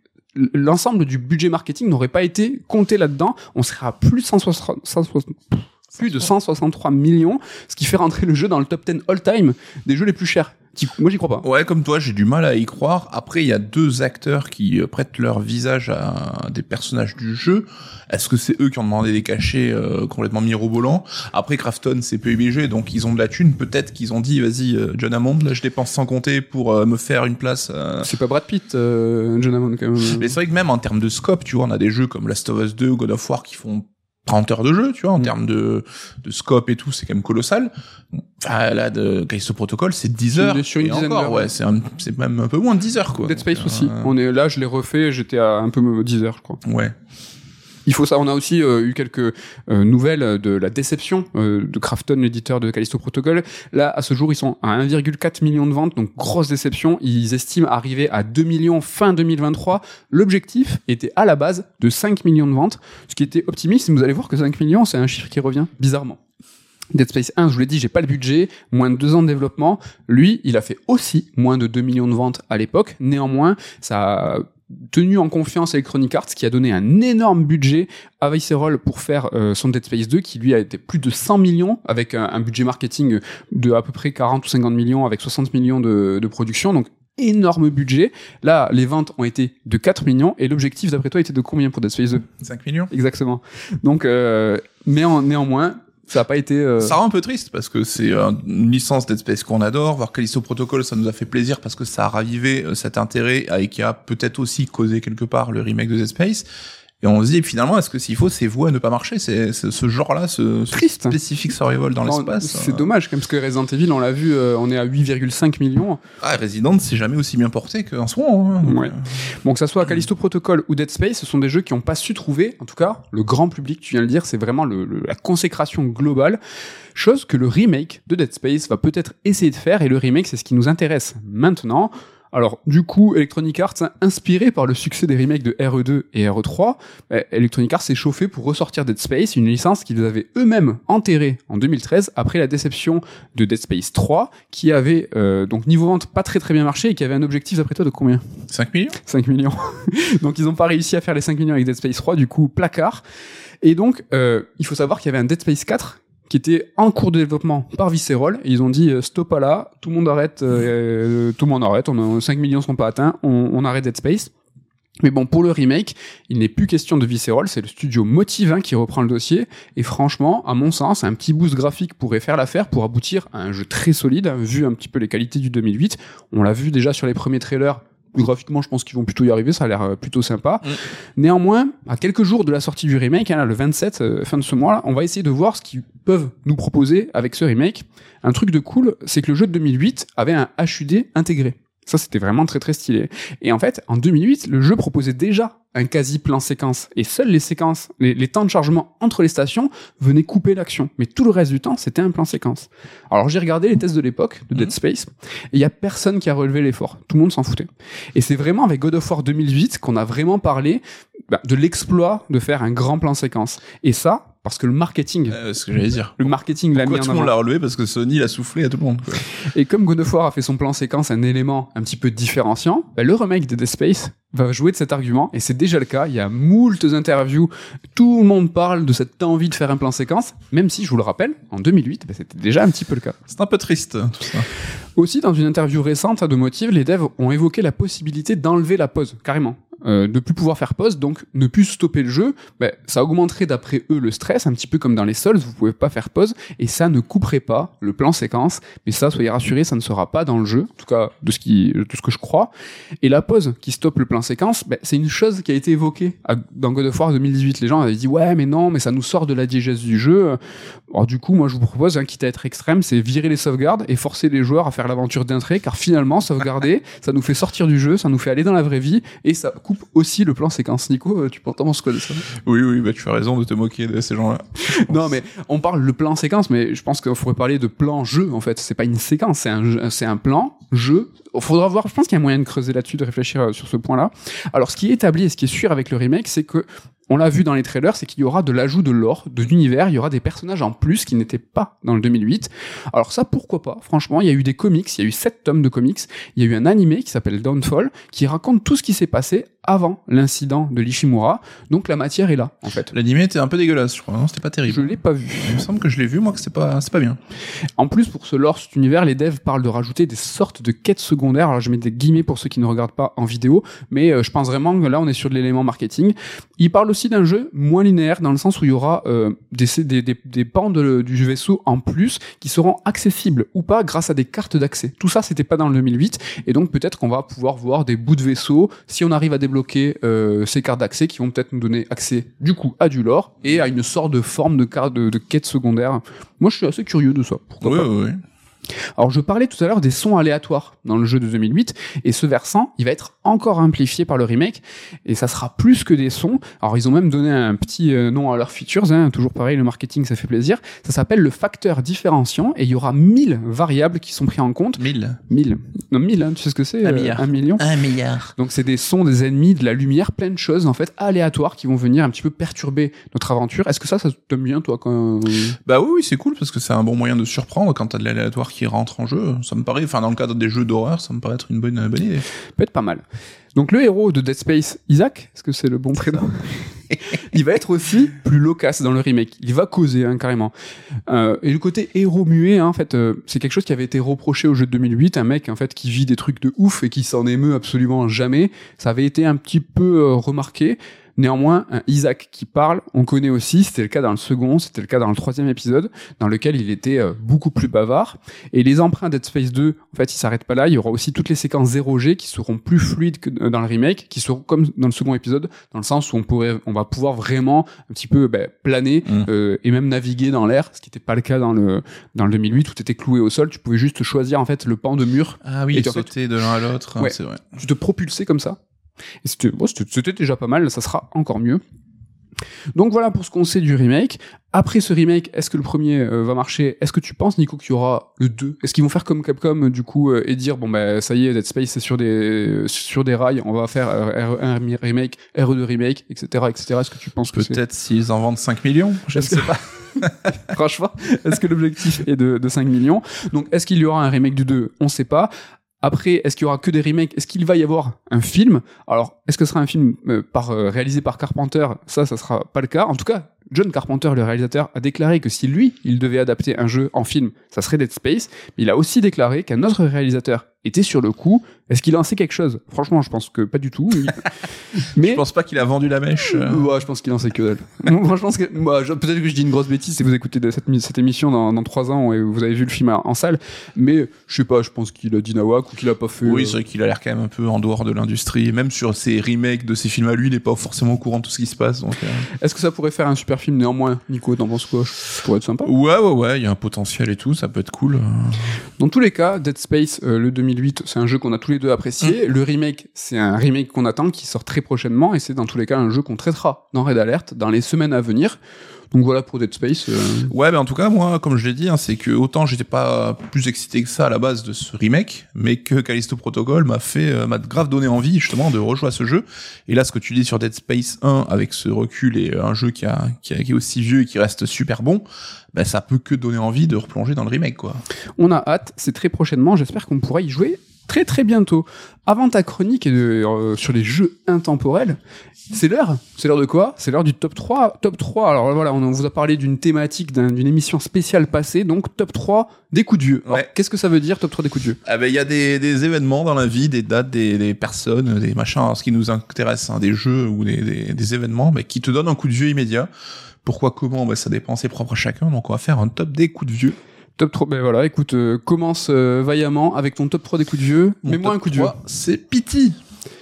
l'ensemble du budget marketing n'aurait pas été compté là-dedans, on serait à plus de 160, 160 plus de 163 millions, ce qui fait rentrer le jeu dans le top 10 all-time des jeux les plus chers. Moi j'y crois pas. Ouais, comme toi, j'ai du mal à y croire. Après, il y a deux acteurs qui euh, prêtent leur visage à des personnages du jeu. Est-ce que c'est eux qui ont demandé des cachets euh, complètement mirobolants? Après, Krafton, c'est PUBG, donc ils ont de la thune. Peut-être qu'ils ont dit, vas-y, euh, John Hammond, là, je dépense sans compter pour euh, me faire une place. euh. C'est pas Brad Pitt, euh, John Hammond quand même. Mais c'est vrai que même en termes de scope, tu vois, on a des jeux comme Last of Us 2 ou God of War qui font 30 heures de jeu, tu vois, en Mm. termes de, de scope et tout, c'est quand même colossal. Enfin, là, de Callisto Protocol, c'est 10 heures. Sur une et dizaine encore, d'heures, ouais, ouais. c'est un- c'est même un peu moins de 10 heures, quoi. Dead Space Donc, aussi. euh, On est là, je l'ai refait, j'étais à un peu 10 heures, je crois. Ouais. Il faut ça. On a aussi euh, eu quelques euh, nouvelles de la déception euh, de Krafton, l'éditeur de Callisto Protocol. Là, à ce jour, ils sont à 1,4 million de ventes, donc grosse déception. Ils estiment arriver à 2 millions fin 2023. L'objectif était à la base de 5 millions de ventes, ce qui était optimiste. Vous allez voir que 5 millions, c'est un chiffre qui revient bizarrement. Dead Space 1, je vous l'ai dit, j'ai pas le budget, moins de deux ans de développement. Lui, il a fait aussi moins de 2 millions de ventes à l'époque. Néanmoins, ça tenu en confiance Electronic Arts qui a donné un énorme budget à Visceral pour faire euh, son Dead Space 2 qui lui a été plus de 100 millions avec un, un budget marketing de à peu près 40 ou 50 millions avec 60 millions de, de production. Donc énorme budget. Là les ventes ont été de 4 millions. Et l'objectif d'après toi était de combien pour Dead Space 2 5 millions. Exactement. Donc euh, mais en, néanmoins ça a pas été euh, Ça rend un peu triste parce que c'est euh, une licence Dead qu'on adore. Voir Callisto Protocol, ça nous a fait plaisir parce que ça a ravivé euh, cet intérêt et qui a peut-être aussi causé quelque part le remake de Dead Space. Et on se dit finalement, est-ce que s'il faut, c'est voué à ne pas marcher? C'est ce genre-là, ce, ce Triste. spécifique survival dans l'espace. c'est euh. dommage même parce que Resident Evil on l'a vu euh, on est à 8,5 millions Ah, Resident, c'est jamais aussi bien porté qu'un soin. Hein. Donc, Ouais. Bon, que ça soit Callisto Protocol ou Dead Space, ce sont des jeux qui n'ont pas su trouver, en tout cas, le grand public, tu viens de le dire, c'est vraiment le, le- la consécration globale. Chose que le remake de Dead Space va peut-être essayer de faire, et le remake, c'est ce qui nous intéresse maintenant. Alors, du coup, Electronic Arts, hein, inspiré par le succès des remakes de RE2 et RE3, euh, Electronic Arts s'est chauffé pour ressortir Dead Space, une licence qu'ils avaient eux-mêmes enterrée en 2013 après la déception de Dead Space 3, qui avait euh, donc niveau vente pas très très bien marché et qui avait un objectif d'après toi de combien? 5 millions 5 millions. donc ils n'ont pas réussi à faire les 5 millions avec Dead Space 3, du coup placard. Et donc euh, il faut savoir qu'il y avait un Dead Space 4 qui était en cours de développement par Visceral ils ont dit euh, stop à là, tout le monde arrête, euh, tout le monde arrête, on a, 5 millions sont pas atteints, on, on arrête Dead Space. Mais bon, pour le remake, il n'est plus question de Visceral, c'est le studio Motive hein, qui reprend le dossier. Et franchement, à mon sens, un petit boost graphique pourrait faire l'affaire pour aboutir à un jeu très solide, hein, vu un petit peu les qualités du 2008. On l'a vu déjà sur les premiers trailers. Graphiquement, je pense qu'ils vont plutôt y arriver, ça a l'air euh, plutôt sympa. Mm. Néanmoins, à quelques jours de la sortie du remake, hein, là, le 27, euh, fin de ce mois, là, on va essayer de voir ce qui peuvent nous proposer avec ce remake. Un truc de cool, c'est que le jeu de 2008 avait un HUD intégré. Ça, c'était vraiment très très stylé. Et en fait, en 2008, le jeu proposait déjà un quasi plan séquence. Et seules les séquences, les, temps de chargement entre les stations venaient couper l'action. Mais tout le reste du temps, c'était un plan séquence. Alors j'ai regardé les tests de l'époque, de Dead mhm. Space, et il y a personne qui a relevé l'effort. Tout le monde s'en foutait. Et c'est vraiment avec God of War 2008 qu'on a vraiment parlé bah, de l'exploit de faire un grand plan séquence. Et ça, parce que le marketing, euh, ce que j'allais dire, le marketing l'a mis en tout le monde l'a relevé parce que Sony l'a soufflé à tout le monde. Quoi. Et comme God of War a fait son plan séquence un élément un petit peu différenciant, bah, le remake de Dead Space va jouer de cet argument et c'est déjà le cas. Il y a moultes interviews, tout le monde parle de cette envie de faire un plan séquence, même si je vous le rappelle, en 2008, bah, c'était déjà un petit peu le cas. C'est un peu triste tout ça. Aussi, dans une interview récente de Motive, les devs ont évoqué la possibilité d'enlever la pause, carrément euh, ne plus pouvoir faire pause, donc ne plus stopper le jeu, ben, ça augmenterait d'après eux le stress, un petit peu comme dans les sols, vous pouvez pas faire pause, et ça ne couperait pas le plan séquence, mais ça, soyez rassurés, ça ne sera pas dans le jeu, en tout cas de ce, qui, de ce que je crois. Et la pause qui stoppe le plan séquence, ben, c'est une chose qui a été évoquée dans God of War 2018. Les gens avaient dit, ouais, mais non, mais ça nous sort de la diégèse du jeu. Alors du coup, moi je vous propose, hein, quitte à être extrême, c'est virer les sauvegardes et forcer les joueurs à faire l'aventure d'un trait, car finalement, sauvegarder, ça nous fait sortir du jeu, ça nous fait aller dans la vraie vie, et ça coupe aussi le plan séquence. Nico, euh, tu penses quoi de ça Oui, oui, bah, tu as raison de te moquer de ces gens-là. non, mais on parle le plan séquence, mais je pense qu'il faudrait parler de plan jeu, en fait. C'est pas une séquence, c'est un, c'est un plan, jeu. Il faudra voir, je pense qu'il y a moyen de creuser là-dessus, de réfléchir euh, sur ce point-là. Alors, ce qui est établi et ce qui est sûr avec le remake, c'est que on l'a vu dans les trailers, c'est qu'il y aura de l'ajout de lore, de l'univers, il y aura des personnages en plus qui n'étaient pas dans le 2008. Alors ça, pourquoi pas? Franchement, il y a eu des comics, il y a eu sept tomes de comics, il y a eu un animé qui s'appelle Downfall, qui raconte tout ce qui s'est passé avant l'incident de l'Ishimura. Donc la matière est là, en fait. L'animé était un peu dégueulasse, je crois. Non, c'était pas terrible. Je l'ai pas vu. Il me semble que je l'ai vu, moi, que c'est pas, c'est pas bien. En plus, pour ce lore, cet univers, les devs parlent de rajouter des sortes de quêtes secondaires. Alors je mets des guillemets pour ceux qui ne regardent pas en vidéo, mais euh, je pense vraiment que là, on est sur de l'élément marketing. Ils parlent aussi d'un jeu moins linéaire, dans le sens où il y aura euh, des, des, des, des pans de, du vaisseau en plus qui seront accessibles ou pas grâce à des cartes d'accès. Tout ça, c'était pas dans le 2008, et donc peut-être qu'on va pouvoir voir des bouts de vaisseau si on arrive à débloquer euh, ces cartes d'accès qui vont peut-être nous donner accès du coup à du lore et à une sorte de forme de carte de, quête secondaire. Moi, je suis assez curieux de ça. Pourquoi pas oui. Alors je parlais tout à l'heure des sons aléatoires dans le jeu de 2008 et ce versant, il va être encore amplifié par le remake et ça sera plus que des sons. Alors ils ont même donné un petit euh, nom à leurs features, hein, toujours pareil, le marketing ça fait plaisir. Ça s'appelle le facteur différenciant et il y aura 1000 variables qui sont pris en compte. 1000 1000. Non 1000, hein, tu sais ce que c'est Un euh, milliard. Un million. Un milliard. Donc c'est des sons, des ennemis, de la lumière, plein de choses en fait aléatoires qui vont venir un petit peu perturber notre aventure. Est-ce que ça, ça t'aime bien toi quand Bah oui, oui c'est cool parce que c'est un bon moyen de surprendre quand t'as de l'aléatoire qui rentre en jeu. Ça me paraît, enfin dans le cadre des jeux d'horreur, ça me paraît être une bonne, bonne idée. Peut être pas mal. Donc le héros de Dead Space, Isaac, est-ce que c'est le bon prénom? Il va être aussi plus loquace dans le remake. Il va causer hein, carrément. Euh, et le côté héros muet, hein, en fait, euh, c'est quelque chose qui avait été reproché au jeu de 2008. Un mec en fait qui vit des trucs de ouf et qui s'en émeut absolument jamais. Ça avait été un petit peu euh, remarqué. Néanmoins, un Isaac qui parle, on connaît aussi, c'était le cas dans le second, c'était le cas dans le troisième épisode, dans lequel il était euh, beaucoup plus bavard. Et les emprunts Dead Space 2, en fait, ils s'arrêtent pas là. Il y aura aussi toutes les séquences 0G qui seront plus fluides que dans le remake, qui seront comme dans le second épisode, dans le sens où on pourrait, on va pouvoir vraiment un petit peu ben, planer mmh. euh, et même naviguer dans l'air, ce qui n'était pas le cas dans le dans le 2008 où tu étais cloué au sol. Tu pouvais juste choisir en fait le pan de mur. Ah oui, et sauter de l'un à l'autre. Ouais, c'est vrai. Tu te propulsais comme ça. C'était déjà pas mal, ça sera encore mieux. Donc voilà pour ce qu'on sait du remake. Après ce remake, est-ce que le premier euh, va marcher? Est-ce que tu penses, Nico, qu'il y aura le 2 Est-ce qu'ils vont faire comme Capcom, du coup, euh, et dire, bon, bah, ça y est, Dead Space, c'est sur des, sur des rails, on va faire euh, un remake, RE2 remake, etc., etc. Est-ce que tu penses que Peut-être s'ils en vendent 5 millions, je ne sais pas. Franchement, est-ce que l'objectif est de, de 5 millions? Donc, est-ce qu'il y aura un remake du 2 On sait pas. Après, est-ce qu'il y aura que des remakes? Est-ce qu'il va y avoir un film? Alors, est-ce que ce sera un film euh, euh, réalisé par Carpenter? Ça, ça sera pas le cas. En tout cas, John Carpenter, le réalisateur, a déclaré que si lui, il devait adapter un jeu en film, ça serait Dead Space. Mais il a aussi déclaré qu'un autre réalisateur était sur le coup. Est-ce qu'il en sait quelque chose? Franchement, je pense que pas du tout. Mais Je pense pas qu'il a vendu la mèche. euh. Ouais, je pense qu'il en sait que dalle. Moi, je pense que, moi, peut-être que je dis une grosse bêtise si vous écoutez de cette, cette émission dans, dans 3 ans et vous avez vu le film en, en salle, mais je sais pas, je pense qu'il a dit nawak ou qu'il a pas fait. Oui, euh, c'est vrai qu'il a l'air quand même un peu en dehors de l'industrie. Même sur ses remakes de ses films à lui, il est pas forcément au courant de tout ce qui se passe. Donc, euh. Est-ce que ça pourrait faire un super film néanmoins? Nico, t'en penses quoi? Ça pourrait être sympa. Ouais, ouais, ouais, il y a un potentiel et tout, ça peut être cool. Dans tous les cas, Dead Space, euh, le 2008, c'est un jeu qu'on a tous les deux apprécié. Le remake, c'est un remake qu'on attend, qui sort très prochainement, et c'est dans tous les cas un jeu qu'on traitera dans Red Alert dans les semaines à venir. Donc voilà pour Dead Space. euh, Ouais, mais en tout cas, moi, comme je l'ai dit, hein, c'est que autant j'étais pas plus excité que ça à la base de ce remake, mais que Callisto Protocol m'a fait, euh, m'a grave donné envie justement de rejouer à ce jeu. Et là, ce que tu dis sur Dead Space 1, avec ce recul et euh, un jeu qui, a, qui, a- qui est aussi vieux et qui reste super bon, ben ça peut que donner envie de replonger dans le remake, quoi. On a hâte, c'est très prochainement, j'espère qu'on pourra y jouer très très bientôt. Avant ta chronique et de, euh, sur les jeux intemporels, c'est l'heure. C'est l'heure de quoi? C'est l'heure du top 3. Top 3, alors voilà, on vous a parlé d'une thématique, d'un- d'une émission spéciale passée, donc top 3 des coups de vieux. Ouais. Qu'est-ce que ça veut dire, top 3 des coups de vieux? Ah ben il y a des, des événements dans la vie, des dates, des, des personnes, des machins, alors, ce qui nous intéresse, hein, des jeux ou des, événements, mais qui te donnent un coup de vieux immédiat. Pourquoi, comment, ben, ça dépend, c'est propre à chacun. Donc on va faire un top des coups de vieux. Top 3, ben voilà, écoute, euh, commence euh, vaillamment avec ton top 3 des coups de vieux. Mets-moi un coup de vieux. 3, C'est Pity.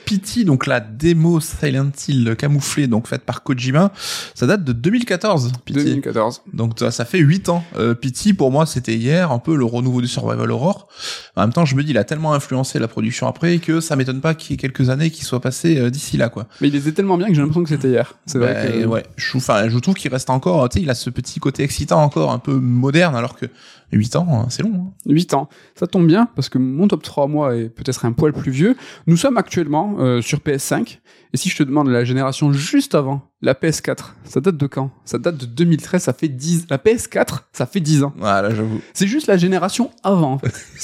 Pity, donc la démo Silent Hill camouflée, donc faite par Kojima, ça date de 2014. Pity. 2014. Donc ça, ça fait 8 ans. Euh, Pity, pour moi, c'était hier un peu le renouveau du survival horror. En même temps, je me dis, il a tellement influencé la production après que ça m'étonne pas qu'il y ait quelques années qui soient passées euh, d'ici là, quoi. Mais il était tellement bien que j'ai l'impression que c'était hier. C'est Bah, vrai que... ouais, je, trouve- enfin, je trouve qu'il reste encore, tu sais, il a ce petit côté excitant encore, un peu moderne, alors que 8 ans, hein, c'est long. hein. 8 ans. Ça tombe bien parce que mon top 3 moi est peut-être un poil plus vieux. Nous sommes actuellement euh, sur PS5 et si je te demande la génération juste avant, la PS4, ça date de quand? Ça date de 2013, ça fait 10 la PS4, ça fait 10 ans. Voilà, j'avoue. C'est juste la génération avant en fait.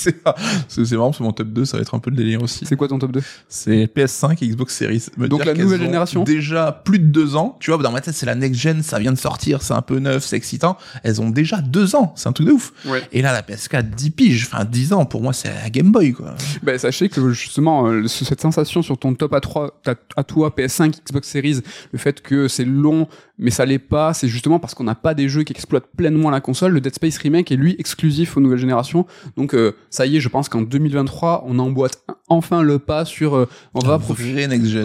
C'est marrant, c'est mon top 2, ça va être un peu le délire aussi. C'est quoi ton top 2 C'est PS5 et Xbox Series. Me Donc la nouvelle génération Déjà plus de deux ans. Tu vois, dans ma tête, c'est la next gen, ça vient de sortir, c'est un peu neuf, c'est excitant. Elles ont déjà deux ans, c'est un truc de ouf. Ouais. Et là, la PS4, 10 piges, enfin 10 ans, pour moi, c'est la Game Boy, quoi. Ben, sachez que justement, euh, ce- cette sensation sur ton top A3, ta- à toi, PS5, Xbox Series, le fait que c'est long, mais ça l'est pas, c'est justement parce qu'on n'a pas des jeux qui exploitent pleinement la console. Le Dead Space Remake est lui exclusif aux nouvelles générations. Donc, euh, ça y est, je pense qu'en 2023, on emboîte enfin le pas sur, euh, on va profiter,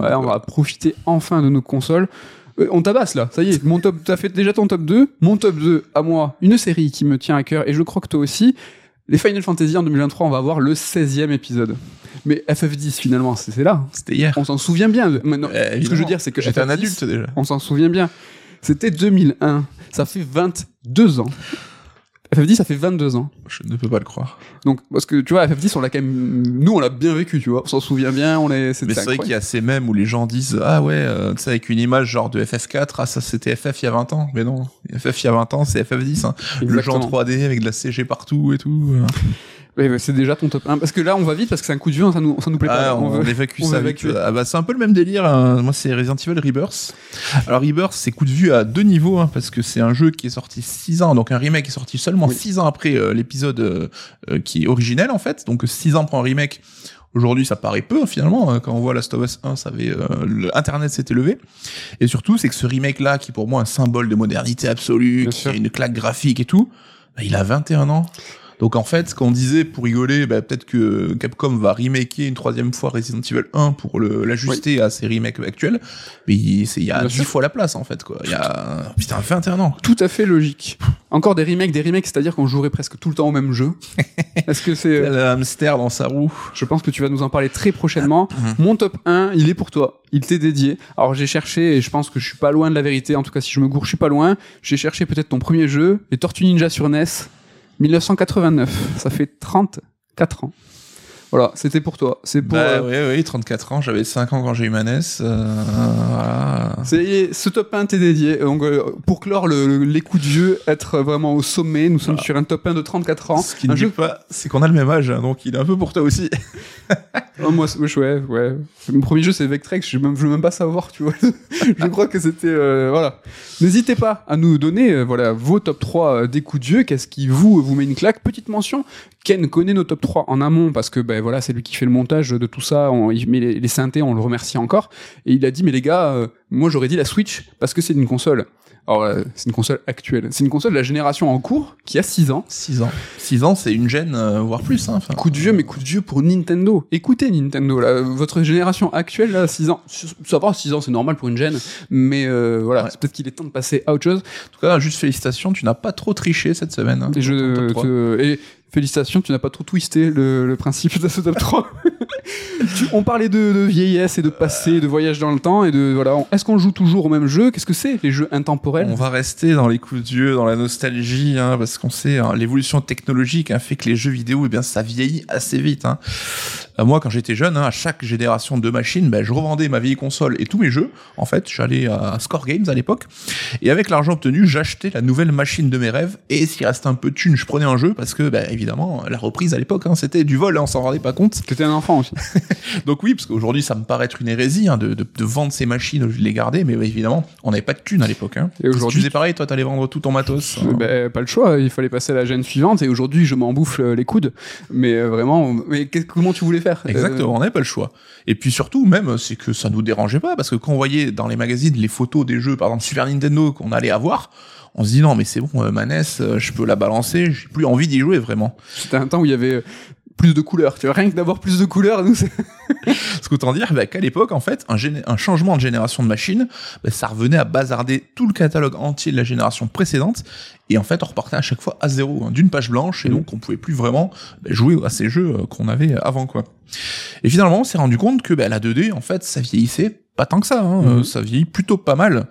ouais, on va profiter enfin de nos consoles. Euh, on tabasse là, ça y est, mon top, t'as fait déjà ton top 2, mon top 2 à moi, une série qui me tient à cœur et je crois que toi aussi. Les Final Fantasy en 2023, on va avoir le 16e épisode. Mais FF10 finalement, c'est là. C'était hier. On s'en souvient bien. mais non, Euh, ce que je veux dire, c'est que J'étais un FF10, adulte déjà. On s'en souvient bien. C'était 2001. Ça fait 22 ans. FF10, ça fait 22 ans. Je ne peux pas le croire. Donc, parce que tu vois, FF10, on l'a quand même. Nous, on l'a bien vécu, tu vois. On s'en souvient bien. On est. Mais c'est vrai qu'il y a ces mèmes où les gens disent Ah ouais, euh, tu sais, avec une image genre de FF4, ah ça c'était FF il y a 20 ans. Mais non, FF il y a 20 ans, c'est FF10. Hein. Le Exactement. 3D avec de la CG partout et tout. Ouais, ouais, c'est déjà ton top 1. Parce que là, on va vite parce que c'est un coup de vieux, ça nous, ça nous plaît pas. Ah, on, veut- évacue on ça vite. Ah bah, c'est un peu le même délire. hein. Moi, c'est Resident Evil Rebirth. Alors, Rebirth, c'est coup de vue à deux niveaux, hein, parce que c'est un jeu qui est sorti 6 ans, donc un remake est sorti seulement Oui. 6 ans après euh, l'épisode euh, euh, qui est originel, en fait. Donc, 6 ans pour un remake. Aujourd'hui, ça paraît peu, finalement. hein. Quand on voit Last of Us 1, ça avait, euh, le Internet s'est élevé. Et surtout, c'est que ce remake-là, qui est pour moi un symbole de modernité absolue, Bien qui sûr. a une claque graphique et tout, bah, il a 21 ans. Donc en fait, ce qu'on disait pour rigoler, bah, peut-être que Capcom va remaker une troisième fois Resident Evil 1 pour l'ajuster à ses remakes actuels, mais il y a Bien 10 sûr. fois la place en fait quoi. Il y a putain 21 ans. Tout à fait logique. Encore des remakes, des remakes, c'est-à-dire qu'on jouerait presque tout le temps au même jeu. Est-ce que c'est. euh, hamster dans sa roue. Je pense que tu vas nous en parler très prochainement. Mhm. Mon top 1, il est pour toi. Il t'est dédié. Alors j'ai cherché, et je pense que je suis pas loin de la vérité. En tout cas, si je me gourre, je suis pas loin. J'ai cherché peut-être ton premier jeu, les Tortues Ninja sur NES, 1989. Ça fait 34 ans. Voilà, c'était pour toi. C'est pour. Bah euh, oui, oui, 34 ans, j'avais 5 ans quand j'ai eu ma NES. euh, voilà. ce top 1 t'est dédié. Donc, euh, pour clore le- le- les coups de vieux, être vraiment au sommet, nous sommes sur un top 1 de 34 ans. Ce qui ne jeu pas, c'est qu'on a le même âge, hein, donc il est un peu pour toi aussi. Oh, moi, ouais, ouais. Mon premier jeu, c'est Vectrex. Je ne veux même pas savoir, tu vois. je crois que c'était, voilà. N'hésitez pas à nous donner, voilà, vos top 3 euh, des coups de vieux. Qu'est-ce qui vous, vous met une claque? Petite mention. Ken connaît nos top 3 en amont parce que, ben voilà, c'est lui qui fait le montage de tout ça. On, il met les, les synthés, on le remercie encore. Et il a dit, mais les gars, euh, moi j'aurais dit la Switch parce que c'est une console. Alors, euh, c'est une console actuelle. C'est une console de la génération en cours qui a 6 ans. 6 ans. 6 ans, c'est une gêne, euh, voire plus. Hein. Coup de vieux, mais coup de vieux pour Nintendo. Écoutez Nintendo, là, votre génération actuelle, là, 6 ans. Ça va, 6 ans, c'est normal pour une gêne. Mais euh, voilà, Ouais. c'est peut-être qu'il est temps de passer à autre chose. En tout cas, juste félicitations, tu n'as pas trop triché cette semaine. hein, Et, dans ton top je, 3. te- et félicitations, tu n'as pas trop twisté le, principe de ce top 3. Tu- on parlait de, vieillesse et de passé, de voyage dans le temps et de voilà. Est-ce qu'on joue toujours au même jeu? Qu'est-ce que c'est les jeux intemporels? On va rester dans les coups de vieux, dans la nostalgie, hein, parce qu'on sait hein, l'évolution technologique fait que les jeux vidéo, eh bien, ça vieillit assez vite. Euh, moi, quand j'étais jeune, hein, à chaque génération de machines, ben, je revendais ma vieille console et tous mes jeux. En fait, j'allais à Score Games à l'époque, et avec l'argent obtenu, j'achetais la nouvelle machine de mes rêves. Et s'il restait un peu de thune, je prenais un jeu, parce que, ben, évidemment, la reprise à l'époque, hein, c'était du vol, hein, on s'en rendait pas compte. T'étais un enfant aussi. Donc oui, parce qu'aujourd'hui, ça me paraît être une hérésie hein, de, de, de vendre ces machines, de les garder, mais évidemment, on n'avait pas de thunes à l'époque. Et aujourd'hui- tu faisais pareil, toi, t'allais vendre tout ton matos. Ben, pas le choix, il fallait passer à la gêne suivante et aujourd'hui je m'en bouffe euh, les coudes. Mais euh, vraiment, mais comment tu voulais faire Exactement, on n'avait pas le choix. Et puis surtout, même, c'est que ça nous dérangeait pas, parce que quand on voyait dans les magazines les photos des jeux, par exemple Super Nintendo, qu'on allait avoir, on se dit non, mais c'est bon, euh, ma NES, euh, je peux la balancer, j'ai plus envie d'y jouer vraiment. C'était un temps où il y avait euh, plus de couleurs. Tu vois, rien que d'avoir plus de couleurs, nous, c'est- Ce qu'autant dire bah, qu'à l'époque, en fait, un, changement de génération de machine, bah, ça revenait à bazarder tout le catalogue entier de la génération précédente, et en fait, on repartait à chaque fois à zéro, hein, d'une page blanche, et donc on pouvait plus vraiment bah, jouer à ces jeux euh, qu'on avait avant, quoi. Et finalement, on s'est rendu compte que bah, la 2D, en fait, ça vieillissait pas tant que ça, hein, euh, ça vieillit plutôt pas mal.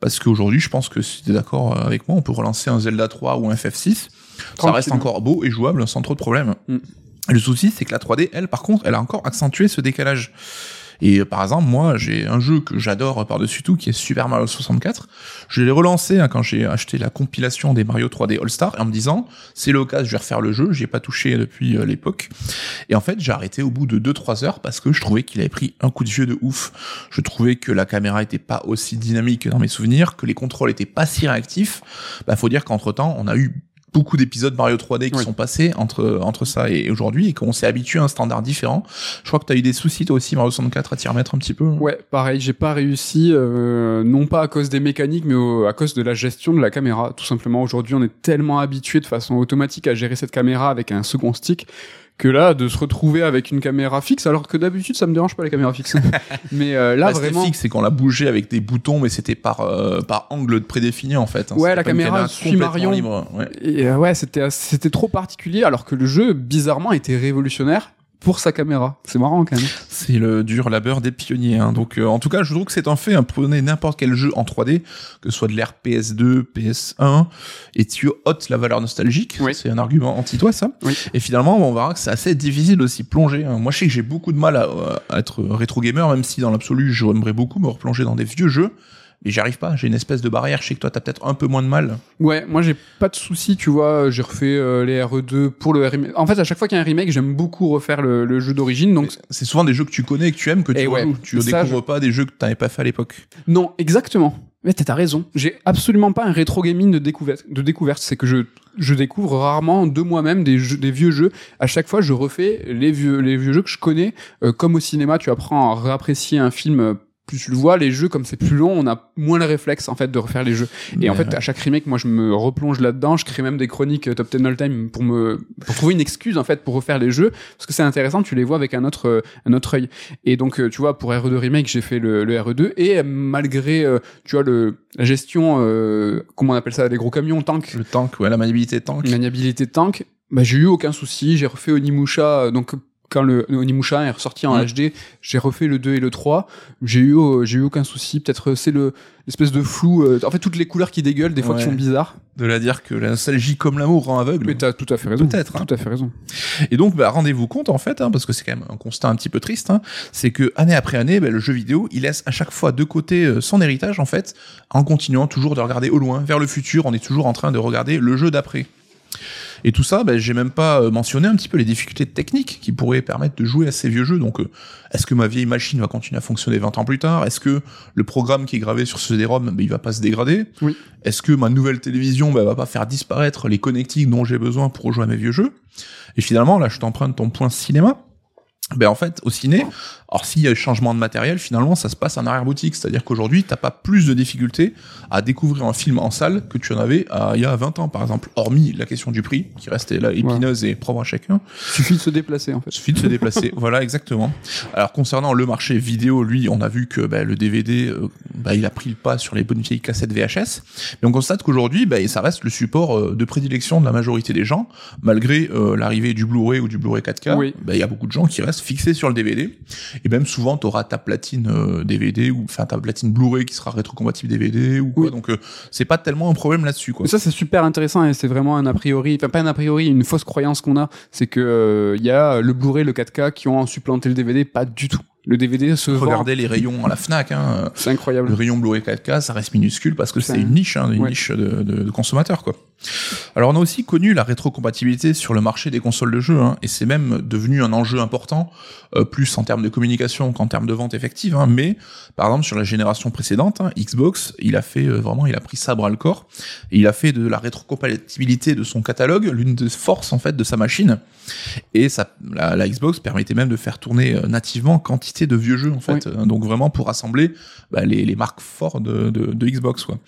Parce qu'aujourd'hui, je pense que si t'es d'accord euh, avec moi, on peut relancer un Zelda 3 ou un FF6. Ça reste encore beau et jouable sans trop de problèmes. Mm. Le souci, c'est que la 3D, elle, par contre, elle a encore accentué ce décalage. Et euh, par exemple, moi, j'ai un jeu que j'adore par-dessus tout, qui est Super Mario 64. Je l'ai relancé hein, quand j'ai acheté la compilation des Mario 3D All-Star, en me disant, c'est l'occasion, je vais refaire le jeu, j'y ai pas touché depuis euh, l'époque. Et en fait, j'ai arrêté au bout de 2-3 heures parce que je trouvais qu'il avait pris un coup de vieux de ouf. Je trouvais que la caméra était pas aussi dynamique que dans mes souvenirs, que les contrôles étaient pas si réactifs. Bah, faut dire qu'entre temps, on a eu beaucoup d'épisodes Mario 3D qui Oui. sont passés entre entre ça et aujourd'hui et qu'on s'est habitué à un standard différent. Je crois que tu as eu des soucis toi aussi Mario 64 à t'y remettre un petit peu. Ouais, pareil, j'ai pas réussi, euh, non pas à cause des mécaniques, mais au- à cause de la gestion de la caméra. Tout simplement, aujourd'hui, on est tellement habitué de façon automatique à gérer cette caméra avec un second stick que là, de se retrouver avec une caméra fixe, alors que d'habitude, ça me dérange pas les caméras fixes. mais euh, là, Bah, vraiment, fixe, c'est qu'on l'a bougé avec des boutons, mais c'était par euh, par angle prédéfini en fait. hein. Ouais, la une caméra suit Marion. libre, ouais. Et euh, ouais, c'était c'était trop particulier, alors que le jeu, bizarrement, était révolutionnaire pour sa caméra. C'est marrant quand même. C'est le dur labeur des pionniers. hein. Donc, euh, en tout cas, je trouve que c'est un fait. Hein, prenez n'importe quel jeu en 3D, que ce soit de l'ère PS2, PS1, et tu ôtes la valeur nostalgique. Oui. C'est un argument anti-toi, ça. Oui. Et finalement, on verra que c'est assez difficile aussi de plonger. hein. Moi, je sais que j'ai beaucoup de mal à, à être rétro gamer, même si dans l'absolu, j'aimerais beaucoup me replonger dans des vieux jeux. Mais j'y arrive pas. J'ai une espèce de barrière. Je sais que toi, t'as peut-être un peu moins de mal. Ouais, moi j'ai pas de souci, tu vois, j'ai refait euh, les RE2 pour le remake. En fait, à chaque fois qu'il y a un remake, j'aime beaucoup refaire le, le jeu d'origine, donc C'est souvent des jeux que tu connais et que tu aimes que tu Et ouais. rejoues. Tu Ça, découvres pas des jeux que t'avais pas fait à l'époque. Non, exactement. Mais t'as t'as raison. J'ai absolument pas un rétro gaming de découverte. De découverte, c'est que je je découvre rarement de moi-même des jeux, des vieux jeux. À chaque fois, je refais les vieux les vieux jeux que je connais. Euh, comme au cinéma, tu apprends à réapprécier un film. Plus tu le vois, les jeux comme c'est plus long, on a moins le réflexe en fait de refaire les jeux. Et en fait, à chaque remake, moi, je me replonge là-dedans. Je crée même des chroniques euh, top 10 all time pour me pour trouver une excuse en fait pour refaire les jeux parce que c'est intéressant. Tu les vois avec un autre euh, un autre œil. Et donc, euh, tu vois, pour RE2 remake, j'ai fait le, le RE2 et malgré, tu vois, le la gestion, euh, comment on appelle ça, les gros camions, tank, Le tank, ouais, la maniabilité tank. maniabilité tank, bah j'ai eu aucun souci. J'ai refait Onimusha, donc quand le Onimusha est ressorti en Mm. HD, j'ai refait le 2 et le 3. J'ai eu, euh, j'ai eu aucun souci. Peut-être euh, c'est le l'espèce de flou. euh, en fait, toutes les couleurs qui dégueulent, des fois qui sont bizarres. De la dire que la nostalgie comme l'amour rend aveugle. Mais t'as tout à fait raison. Peut-être, hein. Tout à fait raison. Et donc, bah, rendez-vous compte, en fait, hein, parce que c'est quand même un constat un petit peu triste, hein, c'est que année après année, bah, le jeu vidéo, il laisse à chaque fois de côté son héritage, en fait, en continuant toujours de regarder au loin, vers le futur, on est toujours en train de regarder le jeu d'après. Et tout ça, bah, j'ai même pas euh, mentionné un petit peu les difficultés techniques qui pourraient permettre de jouer à ces vieux jeux. Donc, euh, est-ce que ma vieille machine va continuer à fonctionner 20 ans plus tard? Est-ce que le programme qui est gravé sur ce CD-ROM, bah, il va pas se dégrader? Oui. Est-ce que ma nouvelle télévision bah, va pas faire disparaître les connectiques dont j'ai besoin pour jouer à mes vieux jeux? Et finalement, là, je t'emprunte ton point cinéma. ben en fait au ciné alors s'il y a changement de matériel finalement ça se passe en arrière boutique c'est à dire qu'aujourd'hui t'as pas plus de difficultés à découvrir un film en salle que tu en avais à, il y a 20 ans par exemple. Hormis la question du prix qui restait là épineuse et propre à chacun. Suffit de se déplacer en fait. Suffit de se déplacer. Voilà exactement. Alors concernant le marché vidéo lui on a vu que ben, le DVD euh, ben, il a pris le pas sur les bonnes vieilles cassettes VHS mais on constate qu'aujourd'hui ben, ça reste le support euh, de prédilection de la majorité des gens. Malgré euh, l'arrivée du Blu-ray ou du Blu-ray 4K oui. ben, il y a beaucoup de gens qui restent fixé sur le DVD. Et même souvent, tu auras ta platine DVD ou enfin ta platine Blu-ray qui sera rétrocompatible DVD ou quoi. Donc euh, c'est pas tellement un problème là-dessus. Quoi. Mais ça c'est super intéressant et c'est vraiment un a priori, enfin pas un a priori, une fausse croyance qu'on a, c'est que il y a le Blu-ray, le 4K qui ont supplanté le DVD, pas du tout. Le DVD se Regardez les rayons à la Fnac. Hein. C'est incroyable. Le rayon Blu-ray 4K, ça reste minuscule parce que c'est une niche, hein, une niche de, de, de consommateurs, quoi. Alors on a aussi connu la rétrocompatibilité sur le marché des consoles de jeux, hein, et c'est même devenu un enjeu important, euh, plus en termes de communication qu'en termes de vente effective. Hein, mais par exemple sur la génération précédente, hein, Xbox, il a fait euh, vraiment, il a pris ça à bras le corps, et il a fait de la rétrocompatibilité de son catalogue l'une des forces en fait de sa machine. Et ça, la, la, Xbox permettait même de faire tourner euh, nativement quantité de vieux jeux en fait, Oui. donc vraiment pour rassembler bah, les, les marques fortes de, de, de Xbox quoi.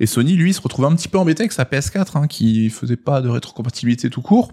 Et Sony lui se retrouvait un petit peu embêté avec sa PS4 hein, qui faisait pas de rétrocompatibilité tout court.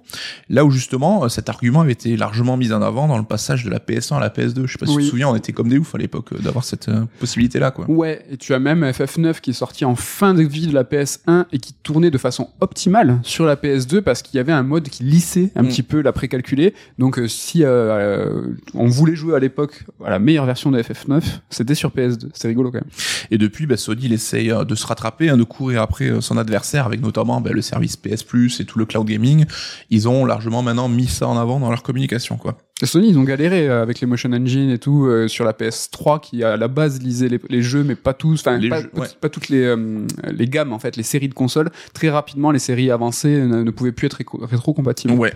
Là où justement euh, cet argument avait été largement mis en avant dans le passage de la PS1 à la PS2. Je sais pas si Oui. tu te souviens, on était comme des oufs à l'époque euh, d'avoir cette euh, possibilité là quoi. Ouais, et tu as même FF9 qui est sorti en fin de vie de la PS1 et qui tournait de façon optimale sur la PS2 parce qu'il y avait un mode qui lissait un Mm. petit peu la précalculée. Donc euh, si euh, euh, on voulait jouer à l'époque la meilleure version de FF9, c'était sur PS2. C'est rigolo quand même. Et depuis, bah, Sony il essaye euh, de se rattraper, hein, de courir après euh, son adversaire avec notamment bah, le service PS Plus et tout le cloud gaming. Ils ont largement maintenant mis ça en avant dans leur communication quoi. Sony, ils ont galéré euh, avec les motion engine et tout euh, sur la PS3 qui à la base lisait les, les jeux, mais pas tous, enfin pas, ouais. toutes les euh, les gammes en fait, les séries de consoles. Très rapidement, les séries avancées ne, ne pouvaient plus être rétro-compatibles. Ouais.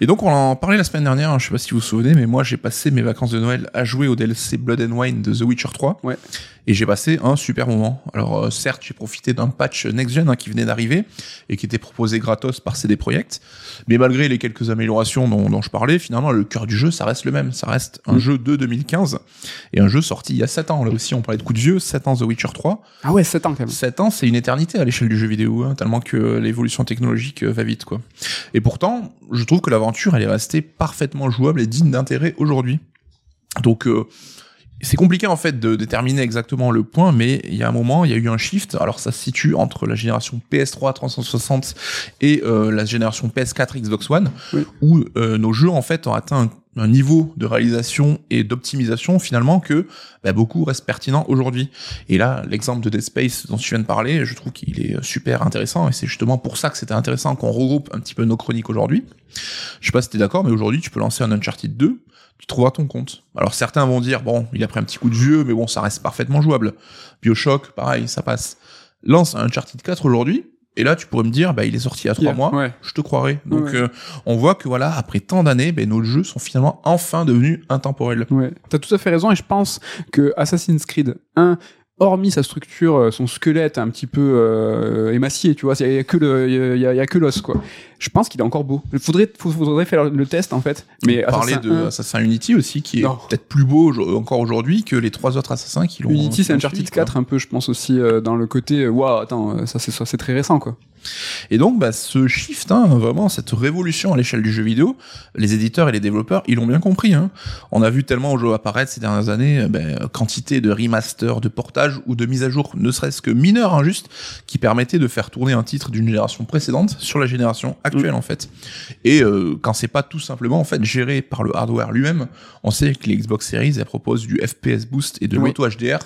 Et donc on en parlait la semaine dernière, hein, je sais pas si vous vous souvenez, mais moi j'ai passé mes vacances de Noël à jouer au DLC Blood and Wine de The Witcher 3. Ouais. Et j'ai passé un super moment. Alors euh, certes, j'ai profité d'un patch next-gen hein, qui venait d'arriver et qui était proposé gratos par CD Projekt. Mais malgré les quelques améliorations dont, dont je parlais, finalement le cœur du jeu, ça reste le même. Ça reste un Mm. jeu de 2015 et un jeu sorti il y a 7 ans. Là aussi, on parlait de coup de vieux, 7 ans The Witcher 3. Ah ouais, 7 ans quand même. 7 ans, c'est une éternité à l'échelle du jeu vidéo, hein, tellement que l'évolution technologique euh, va vite, quoi. Et pourtant, je trouve que l'aventure, elle est restée parfaitement jouable et digne d'intérêt aujourd'hui. Donc, euh, c'est compliqué en fait de déterminer exactement le point, mais il y a un moment, il y a eu un shift. Alors, ça se situe entre la génération PS3 360 et euh, la génération PS4 Xbox One, Oui. où euh, nos jeux en fait ont atteint un un niveau de réalisation et d'optimisation finalement que bah, beaucoup restent pertinents aujourd'hui. Et là, l'exemple de Dead Space dont tu viens de parler, je trouve qu'il est super intéressant et c'est justement pour ça que c'était intéressant qu'on regroupe un petit peu nos chroniques aujourd'hui. Je sais pas si t'es d'accord, mais aujourd'hui, tu peux lancer un Uncharted 2, tu trouveras ton compte. Alors certains vont dire, bon, il a pris un petit coup de vieux, mais bon, ça reste parfaitement jouable. Bioshock, pareil, ça passe. Lance un Uncharted 4 aujourd'hui, et là, tu pourrais me dire, bah, il est sorti il y a trois mois, ouais. je te croirais. Donc, Ouais. euh, on voit que voilà, après tant d'années, ben, nos jeux sont finalement enfin devenus intemporels. Ouais, t'as tout à fait raison et je pense que Assassin's Creed 1 hormis sa structure, euh, son squelette un petit peu euh, émacié, tu vois, il y a que le, il y a, y a que l'os quoi. Je pense qu'il est encore beau. Il faudrait, faudrait faire le test en fait. Mais parler Assassin de 1, Assassin Unity aussi, qui est peut-être plus beau au- encore aujourd'hui que les trois autres Assassins qui l'ont. Unity c'est Uncharted suivi, quoi. 4 un peu, je pense aussi euh, dans le côté, euh, waouh, attends, euh, ça c'est ça, c'est très récent quoi. Et donc, bah, ce shift, hein, vraiment, cette révolution à l'échelle du jeu vidéo, les éditeurs et les développeurs, ils l'ont bien compris. Hein. On a vu tellement au jeu apparaître ces dernières années, euh, ben, quantité de remaster, de portage ou de mise à jour, ne serait-ce que mineur, hein, juste, qui permettait de faire tourner un titre d'une génération précédente sur la génération actuelle, en fait. Et euh, quand c'est pas tout simplement, en fait, géré par le hardware lui-même, on sait que les Xbox Series, elles proposent du FPS boost et de Oui. l'auto HDR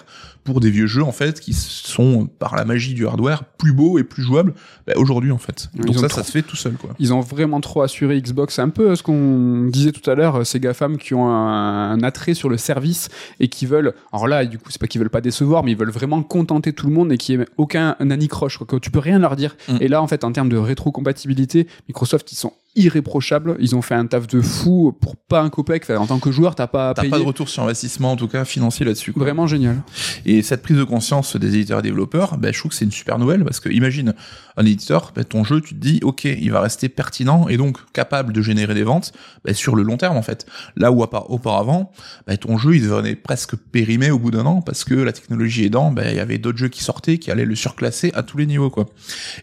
pour des vieux jeux, en fait, qui sont, par la magie du hardware, plus beaux et plus jouables bah, aujourd'hui, en fait. Ils Donc ça, trop- ça se fait tout seul, quoi. Ils ont vraiment trop assuré Xbox. C'est un peu ce qu'on disait tout à l'heure, euh, ces GAFAM qui ont un, un attrait sur le service et qui veulent. Alors là, du coup, c'est pas qu'ils veulent pas décevoir, mais ils veulent vraiment contenter tout le monde et qu'il n'y ait aucun anicroche. Quoi, que tu peux rien leur dire. Mm. Et là, en fait, en termes de rétrocompatibilité, Microsoft, ils sont irréprochable. Ils ont fait un taf de fou pour pas un copec. Enfin, en tant que joueur, t'as pas T'as payé. pas de retour sur investissement, en tout cas financier là-dessus. quoi. Vraiment génial. Et cette prise de conscience des éditeurs et développeurs, ben, je trouve que c'est une super nouvelle parce que imagine un éditeur, ben, ton jeu, tu te dis, ok, il va rester pertinent et donc capable de générer des ventes ben, sur le long terme en fait. Là où auparavant, ben, ton jeu, il devenait presque périmé au bout d'un an parce que la technologie aidant, il y avait d'autres jeux qui sortaient qui allaient le surclasser à tous les niveaux quoi.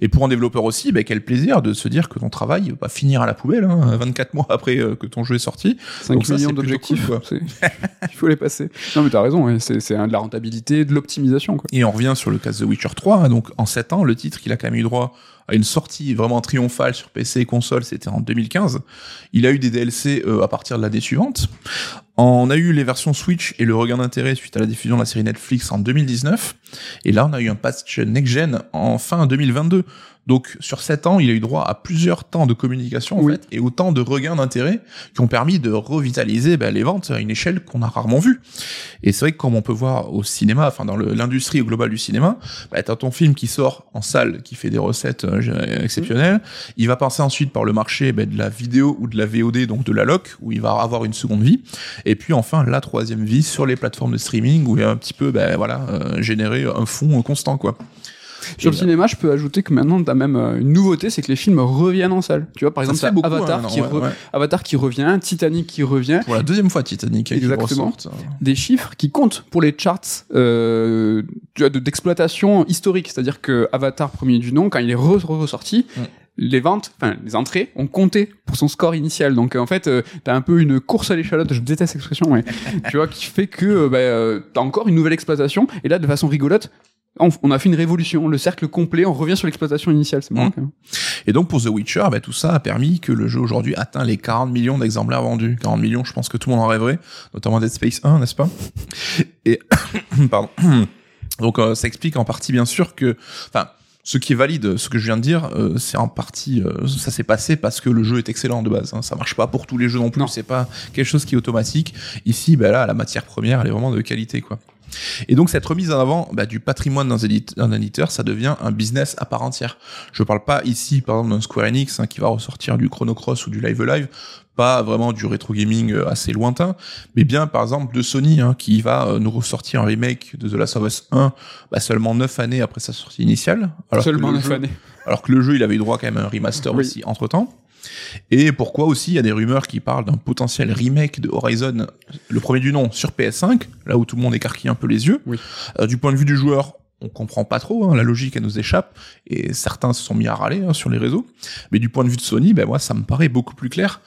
Et pour un développeur aussi, quel plaisir de se dire que ton travail va finir à la poubelle hein, 24 mois après euh, que ton jeu est sorti. 5 Donc ça, millions d'objectifs. cool, Il faut les passer. Non, mais t'as raison. ouais, C'est de la rentabilité, de l'optimisation. quoi. Et on revient sur le cas de The Witcher 3. hein, donc en 7 ans, le titre, il a quand même eu droit à une sortie vraiment triomphale sur PC et console, c'était en 2015. Il a eu des DLC euh, à partir de l'année suivante. On a eu les versions Switch et le regain d'intérêt suite à la diffusion de la série Netflix en 2019. Et là, on a eu un patch next-gen en fin 2022. Donc sur 7 ans, il a eu droit à plusieurs temps de communication en Oui. fait, et autant de regains d'intérêt qui ont permis de revitaliser ben, les ventes à une échelle qu'on a rarement vue. Et c'est vrai que comme on peut voir au cinéma, enfin dans l'industrie globale du cinéma, bah, t'as ton film qui sort en salle, qui fait des recettes euh, exceptionnelles. Il va passer ensuite par le marché bah, de la vidéo ou de la VOD, donc de la loc, où il va avoir une seconde vie. Et puis enfin la troisième vie sur les plateformes de streaming, où il va un petit peu, bah, voilà, euh, générer un fonds constant, quoi. Sur Et le là- cinéma, je peux ajouter que maintenant, t'as même euh, une nouveauté, c'est que les films reviennent en salle. Tu vois, par exemple, beaucoup, Avatar, hein, qui ouais, re- ouais. Avatar qui revient, Titanic qui revient, Pour la deuxième fois Titanic, hein, qui Exactement. ressortent. des chiffres qui comptent pour les charts euh, tu d'exploitation historique. C'est-à-dire que Avatar premier du nom, quand il est re- re- ressorti, Mm. Les ventes, enfin les entrées, ont compté pour son score initial. Donc en fait, euh, t'as un peu une course à l'échalote. Je déteste cette expression, mais tu vois, qui fait que euh, bah, euh, t'as encore une nouvelle exploitation. Et là, de façon rigolote. On, a fait une révolution, le cercle complet, on revient sur l'exploitation initiale, c'est marrant. Mm. même. Et donc pour The Witcher, bah, tout ça a permis que le jeu aujourd'hui atteint les 40 millions d'exemplaires vendus. 40 millions, je pense que tout le monde en rêverait, notamment Dead Space 1, n'est-ce pas? Et pardon. Donc euh, ça explique en partie bien sûr que, enfin, ce qui est valide, ce que je viens de dire, euh, c'est en partie, euh, ça s'est passé parce que le jeu est excellent de base. Hein. Ça marche pas pour tous les jeux non plus. C'est pas quelque chose qui est automatique. Ici, bah là, la matière première, elle est vraiment de qualité, quoi. Et donc cette remise en avant bah, du patrimoine d'un édite- d'un éditeur, ça devient un business à part entière. Je parle pas ici, par exemple, d'un Square Enix hein, qui va ressortir du Chrono Cross ou du Live Live, pas vraiment du rétro gaming euh, assez lointain, mais bien par exemple de Sony hein, qui va euh, nous ressortir un remake de The Last of Us 1 bah, seulement 9 années après sa sortie initiale. Alors que Seulement le 9 jeu- années. alors que le jeu, il avait eu droit quand même à un remaster Oui. aussi entre temps. Et pourquoi aussi il y a des rumeurs qui parlent d'un potentiel remake de Horizon, le premier du nom, sur PS5, là où tout le monde écarquille un peu les yeux. Oui. Euh, du point de vue du joueur, on comprend pas trop, hein, la logique elle nous échappe, et certains se sont mis à râler hein, sur les réseaux. Mais du point de vue de Sony, ben moi ça me paraît beaucoup plus clair.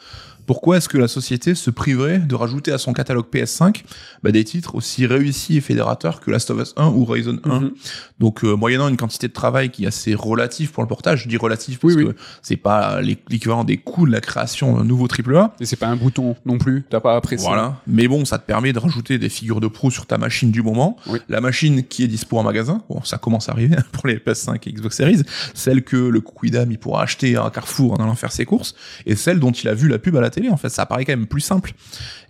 Pourquoi est-ce que la société se priverait de rajouter à son catalogue PS5 bah, des titres aussi réussis et fédérateurs que Last of Us 1 ou Horizon 1 Mhm. Donc euh, moyennant une quantité de travail qui est assez relative pour le portage, je dis relative parce Oui, que c'est pas l'é- l'équivalent des coûts de la création d'un nouveau AAA. Et c'est pas un bouton non plus, t'as pas apprécié. Voilà. Mais bon, ça te permet de rajouter des figures de pro sur ta machine du moment. Oui. La machine qui est dispo en magasin, bon, ça commence à arriver pour les PS5 et Xbox Series, celle que le Quidam il pourra acheter à Carrefour en allant faire ses courses, et celle dont il a vu la pub à la télé. En fait, ça paraît quand même plus simple.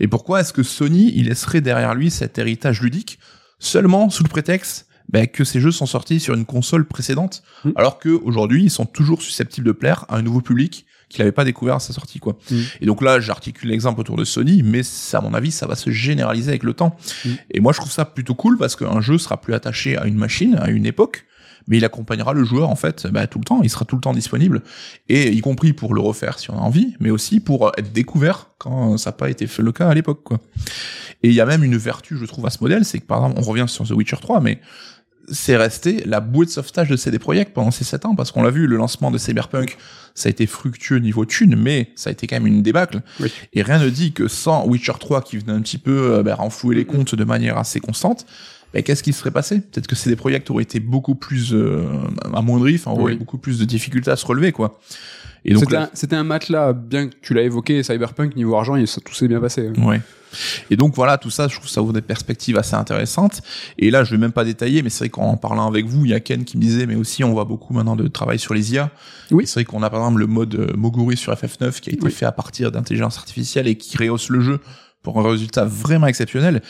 Et pourquoi est-ce que Sony il laisserait derrière lui cet héritage ludique seulement sous le prétexte ben, que ces jeux sont sortis sur une console précédente, Mm. alors que aujourd'hui ils sont toujours susceptibles de plaire à un nouveau public qu'il n'avait pas découvert à sa sortie, quoi. Mm. Et donc là, j'articule l'exemple autour de Sony, mais ça, à mon avis, ça va se généraliser avec le temps. Mm. Et moi, je trouve ça plutôt cool parce qu'un jeu sera plus attaché à une machine, à une époque, mais il accompagnera le joueur en fait bah, tout le temps. Il sera tout le temps disponible, et y compris pour le refaire si on a envie, mais aussi pour euh, être découvert quand ça n'a pas été fait le cas à l'époque, quoi. Et il y a même une vertu, je trouve, à ce modèle, c'est que par exemple, on revient sur The Witcher 3, mais c'est resté la bouée de sauvetage de CD Projekt pendant ces 7 ans, parce qu'on l'a vu, le lancement de Cyberpunk, ça a été fructueux niveau thune, mais ça a été quand même une débâcle. Oui. Et rien ne dit que sans Witcher 3 qui venait un petit peu euh, bah, renflouer les comptes de manière assez constante, bah, qu'est-ce qui serait passé? Peut-être que CD Projekt aurait été beaucoup plus euh, amoindri, enfin Oui. beaucoup plus de difficultés à se relever, quoi. Et donc C'était un, un matelas, bien que tu l'as évoqué, Cyberpunk, niveau argent, et ça, tout s'est bien passé. Ouais. Et donc voilà, tout ça, je trouve que ça ouvre des perspectives assez intéressantes. Et là, je vais même pas détailler, mais c'est vrai qu'en parlant avec vous, il y a Ken qui me disait, mais aussi on voit beaucoup maintenant de travail sur les IA. Oui. C'est vrai qu'on a par exemple le mode euh, Moguri sur FF9 qui a été Oui. fait à partir d'intelligence artificielle et qui rehausse le jeu pour un résultat vraiment exceptionnel.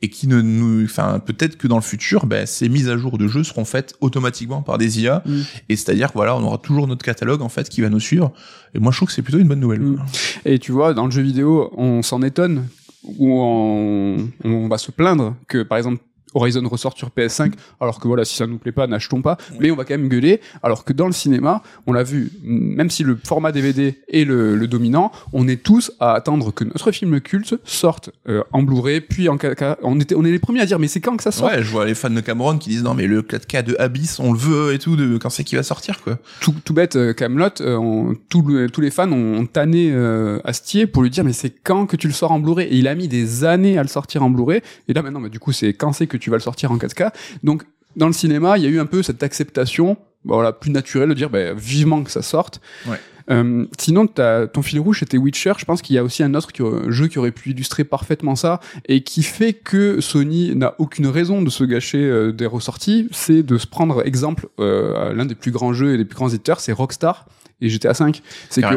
Et qui ne nous, enfin peut-être que dans le futur, ben, ces mises à jour de jeux seront faites automatiquement par des IA Mm. et c'est-à-dire voilà, on aura toujours notre catalogue en fait qui va nous suivre. Et moi je trouve que c'est plutôt une bonne nouvelle. Mm. Et tu vois, dans le jeu vidéo, on s'en étonne, ou on, on va se plaindre que, par exemple, Horizon ressort sur PS5, alors que voilà, si ça nous plaît pas, n'achetons pas. Mais on va quand même gueuler, alors que dans le cinéma, on l'a vu, même si le format DVD est le, le dominant, on est tous à attendre que notre film culte sorte euh, en Blu-ray, puis en 4K. On, était, on est les premiers à dire, mais c'est quand que ça sort? Ouais, je vois les fans de Cameron qui disent non mais le 4K de Abyss, on le veut et tout, de quand c'est qu'il va sortir quoi. tout, tout bête, euh, Camelot, tous les fans ont, ont tanné euh, Astier pour lui dire mais c'est quand que tu le sors en Blu-ray? Et il a mis des années à le sortir en Blu-ray. Et là maintenant, bah, du coup, c'est quand c'est que tu vas le sortir en 4K. Donc dans le cinéma, il y a eu un peu cette acceptation, bah, voilà, plus naturelle de dire bah, vivement que ça sorte. Ouais. Euh, sinon, ton fil rouge c'était Witcher. Je pense qu'il y a aussi un autre qui, aurait- jeu qui aurait pu illustrer parfaitement ça et qui fait que Sony n'a aucune raison de se gâcher euh, des ressorties. C'est de se prendre exemple euh, l'un des plus grands jeux et des plus grands éditeurs, c'est Rockstar et GTA 5. C'est que.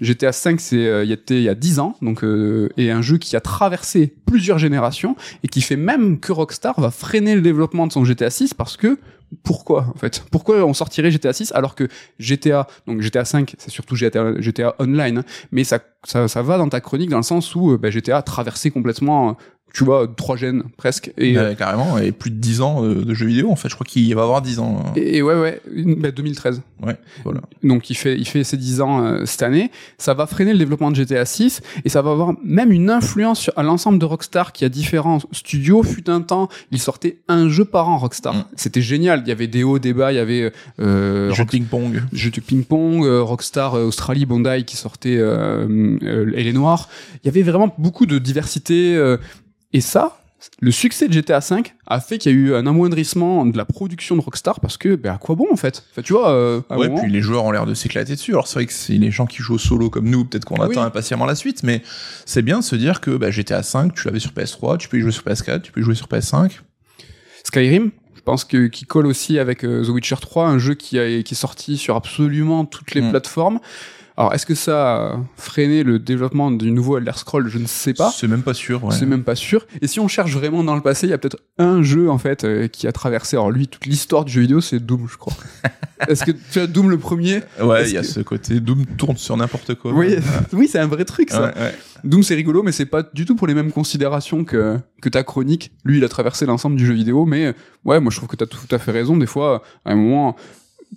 GTA 5, c'est euh, il y a été il y a 10 ans, donc euh, et un jeu qui a traversé plusieurs générations et qui fait même que Rockstar va freiner le développement de son GTA 6 parce que pourquoi en fait? Pourquoi on sortirait GTA 6 alors que GTA donc GTA 5 c'est surtout GTA, GTA Online hein, mais ça, ça ça va dans ta chronique dans le sens où euh, bah, GTA a traversé complètement euh, tu vois trois gènes presque et euh, Ouais, carrément, et plus de 10 ans de, de jeux vidéo en fait, je crois qu'il va avoir 10 ans. hein. et, et ouais ouais bah, 2013 Ouais, voilà. donc il fait il fait ses 10 ans euh, cette année ça va freiner le développement de GTA 6 et ça va avoir même une influence sur, à l'ensemble de Rockstar qui a différents studios fut un temps il sortait un jeu par an Rockstar Mm. c'était génial il y avait des hauts des bas il y avait euh, Jeux de ping-pong. jeux de ping-pong, euh, Rockstar euh, Australie, Bondi qui sortait euh, euh, Elle est noire. Il y avait vraiment beaucoup de diversité. Et ça, le succès de GTA V a fait qu'il y a eu un amoindrissement de la production de Rockstar parce que, ben, à quoi bon en fait? Enfin, Tu vois, euh, à Ouais, moment- puis les joueurs ont l'air de s'éclater dessus. Alors c'est vrai que c'est les gens qui jouent au solo comme nous, peut-être qu'on Oui. attend impatiemment la suite, mais c'est bien de se dire que bah, GTA 5, tu l'avais sur PS3, tu peux y jouer sur PS4, tu peux y jouer sur PS5. Skyrim, je pense que qui colle aussi avec euh, The Witcher 3, un jeu qui, a, qui est sorti sur absolument toutes les Mm. plateformes. Alors, est-ce que ça a freiné le développement du nouveau Elder Scrolls Je ne sais pas. C'est même pas sûr. Ouais. C'est même pas sûr. Et si on cherche vraiment dans le passé, il y a peut-être un jeu en fait euh, qui a traversé. Alors lui, toute l'histoire du jeu vidéo, c'est Doom, je crois. Est-ce que tu as Doom le premier? Ouais, il y a que- ce côté Doom tourne sur n'importe quoi. Oui, oui, c'est un vrai truc ça. Ouais. Doom c'est rigolo, mais c'est pas du tout pour les mêmes considérations que que ta chronique. Lui, il a traversé l'ensemble du jeu vidéo, mais ouais, moi je trouve que t'as tout à fait raison. Des fois, à un moment.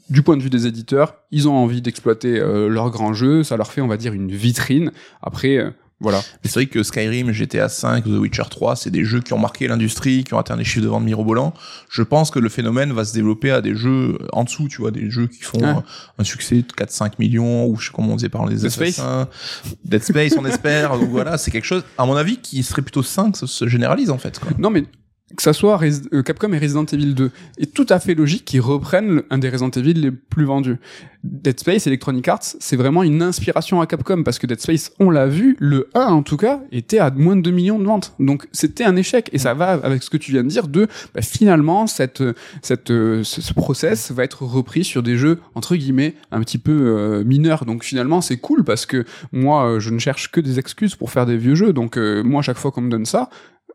Du point de vue des éditeurs, ils ont envie d'exploiter euh, leur grand jeu, ça leur fait, on va dire, une vitrine. Après, euh, voilà. Mais C'est vrai que Skyrim, GTA 5, The Witcher 3, c'est des jeux qui ont marqué l'industrie, qui ont atteint des chiffres de vente mirobolants. Je pense que le phénomène va se développer à des jeux en dessous, tu vois, des jeux qui font euh, un succès de 4-5 millions, ou je sais comment on disait par les Dead Space. assassins. Dead Space, on espère. Donc voilà, c'est quelque chose, à mon avis, qui serait plutôt sain que ça se généralise, en fait. Quoi. Non, mais que ça soit euh, Capcom et Resident Evil 2, est tout à fait logique qu'ils reprennent un des Resident Evil les plus vendus. Dead Space, Electronic Arts, c'est vraiment une inspiration à Capcom parce que Dead Space, on l'a vu, le 1 en tout cas, était à moins de 2 millions de ventes. Donc c'était un échec et ça va avec ce que tu viens de dire de bah, finalement cette cette euh, ce, ce process va être repris sur des jeux entre guillemets un petit peu euh, mineurs. Donc finalement c'est cool parce que moi je ne cherche que des excuses pour faire des vieux jeux. Donc moi chaque fois qu'on me donne ça,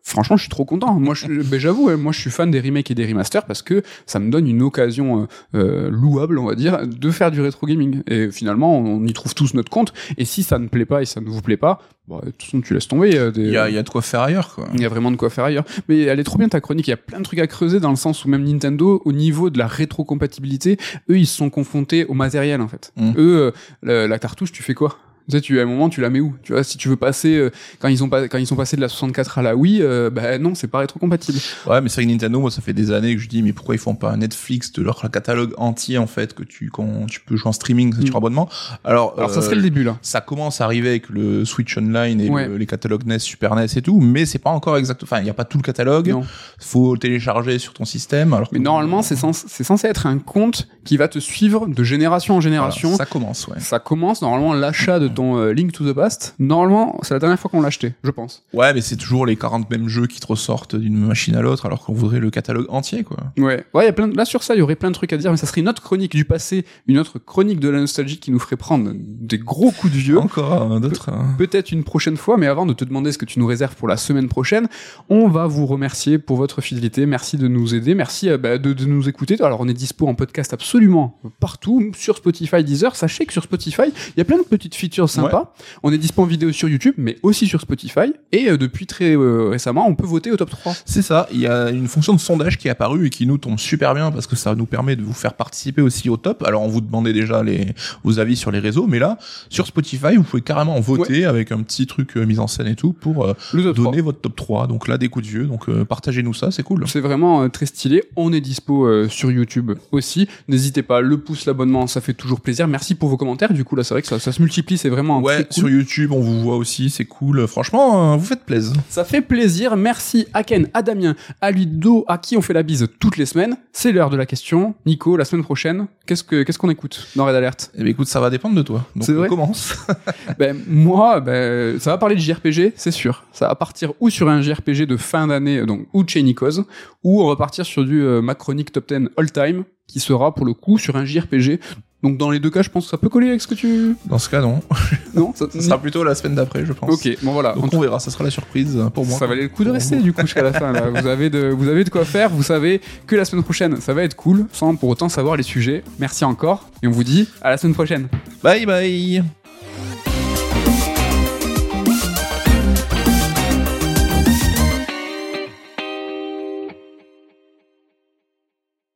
franchement, je suis trop content. Moi, je, ben, j'avoue, hein, moi, je suis fan des remakes et des remasters parce que ça me donne une occasion euh, euh, louable, on va dire, de faire du rétro gaming. Et finalement, on y trouve tous notre compte. Et si ça ne plaît pas et ça ne vous plaît pas, bon, de toute façon, tu laisses tomber. euh, des- Il y a, il y a de quoi faire ailleurs, quoi. il y a vraiment de quoi faire ailleurs. Mais elle est trop bien ta chronique. Il y a plein de trucs à creuser dans le sens où même Nintendo, au niveau de la rétrocompatibilité, eux, ils se sont confrontés au matériel en fait. Mm. Eux, euh, la, la cartouche, tu fais quoi? Tu sais, tu, à un moment, tu la mets où? Tu vois, si tu veux passer, euh, quand ils ont pas, quand ils sont passés de la 64 à la Wii, euh, bah non, c'est pas rétrocompatible. Ouais, mais c'est vrai que Nintendo, moi, ça fait des années que je dis, mais pourquoi ils font pas un Netflix de leur catalogue entier, en fait, que tu, quand tu peux jouer en streaming Mm. sur abonnement? Alors, Alors ça euh, serait le début là. ça commence à arriver avec le Switch Online et Ouais. le- les catalogues NES, Super NES et tout, mais c'est pas encore exact. Enfin, il y a pas tout le catalogue. Non. Faut télécharger sur ton système. Alors Mais que- normalement, c'est censé, c'est censé être un compte qui va te suivre de génération en génération. Ça commence, ouais. Ça commence normalement l'achat de ton euh, Link to the Past. Normalement, c'est la dernière fois qu'on l'a acheté, je pense. Ouais, mais c'est toujours les 40 mêmes jeux qui te ressortent d'une machine à l'autre alors qu'on voudrait le catalogue entier, quoi. Ouais, ouais, y a plein de... là sur ça, il y aurait plein de trucs à dire, mais ça serait une autre chronique du passé, une autre chronique de la nostalgie qui nous ferait prendre des gros coups de vieux. Encore euh, d'autres. hein. Peut-être une prochaine fois, mais avant de te demander ce que tu nous réserves pour la semaine prochaine, on va vous remercier pour votre fidélité. Merci de nous aider, merci euh, bah, de, de nous écouter. Alors, on est dispo en podcast absolument partout, sur Spotify, Deezer. Sachez que sur Spotify, il y a plein de petites features sympas. On est dispo en vidéo sur YouTube, mais aussi sur Spotify. Et euh, depuis très euh, récemment, on peut voter au top 3. C'est ça, il y a une fonction de sondage qui est apparue et qui nous tombe super bien parce que ça nous permet de vous faire participer aussi au top. Alors on vous demandait déjà les, vos avis sur les réseaux, mais là, sur Spotify, vous pouvez carrément voter avec un petit truc euh, mis en scène et tout pour euh, Le top 3. donner votre top 3. Donc là, des coups de vieux, donc euh, partagez-nous ça, c'est cool. C'est vraiment euh, très stylé. On est dispo euh, sur YouTube aussi. N'hésitez pas, le pouce, l'abonnement, ça fait toujours plaisir. Merci pour vos commentaires. Du coup, là, c'est vrai que ça, ça se multiplie. C'est vraiment Ouais, très cool. sur YouTube, on vous voit aussi, c'est cool. Franchement, euh, vous faites plaisir. Ça fait plaisir. Merci à Ken, à Damien, à Ludo, à qui on fait la bise toutes les semaines. C'est l'heure de la question. Nico, la semaine prochaine, qu'est-ce que qu'est-ce qu'on écoute dans Red Alert? Eh bien, écoute, ça va dépendre de toi. Donc on commence. Ben moi, ben ça va parler de JRPG, c'est sûr. Ça va partir ou sur un JRPG de fin d'année, donc ou de Chain Echoes, ou on va partir sur du euh, Macronic Top 10 All Time, qui sera pour le coup sur un JRPG. Donc dans les deux cas, je pense que ça peut coller avec ce que tu. Dans ce cas, non. Non, ça, Ça sera plutôt la semaine d'après, je pense. Ok, bon voilà. Donc on verra, ça sera la surprise euh, pour moi. Ça valait le coup de rester du coup jusqu'à la fin. Là. Vous avez de, vous avez de quoi faire. Vous savez que la semaine prochaine, ça va être cool, sans pour autant savoir les sujets. Merci encore, et on vous dit à la semaine prochaine. Bye bye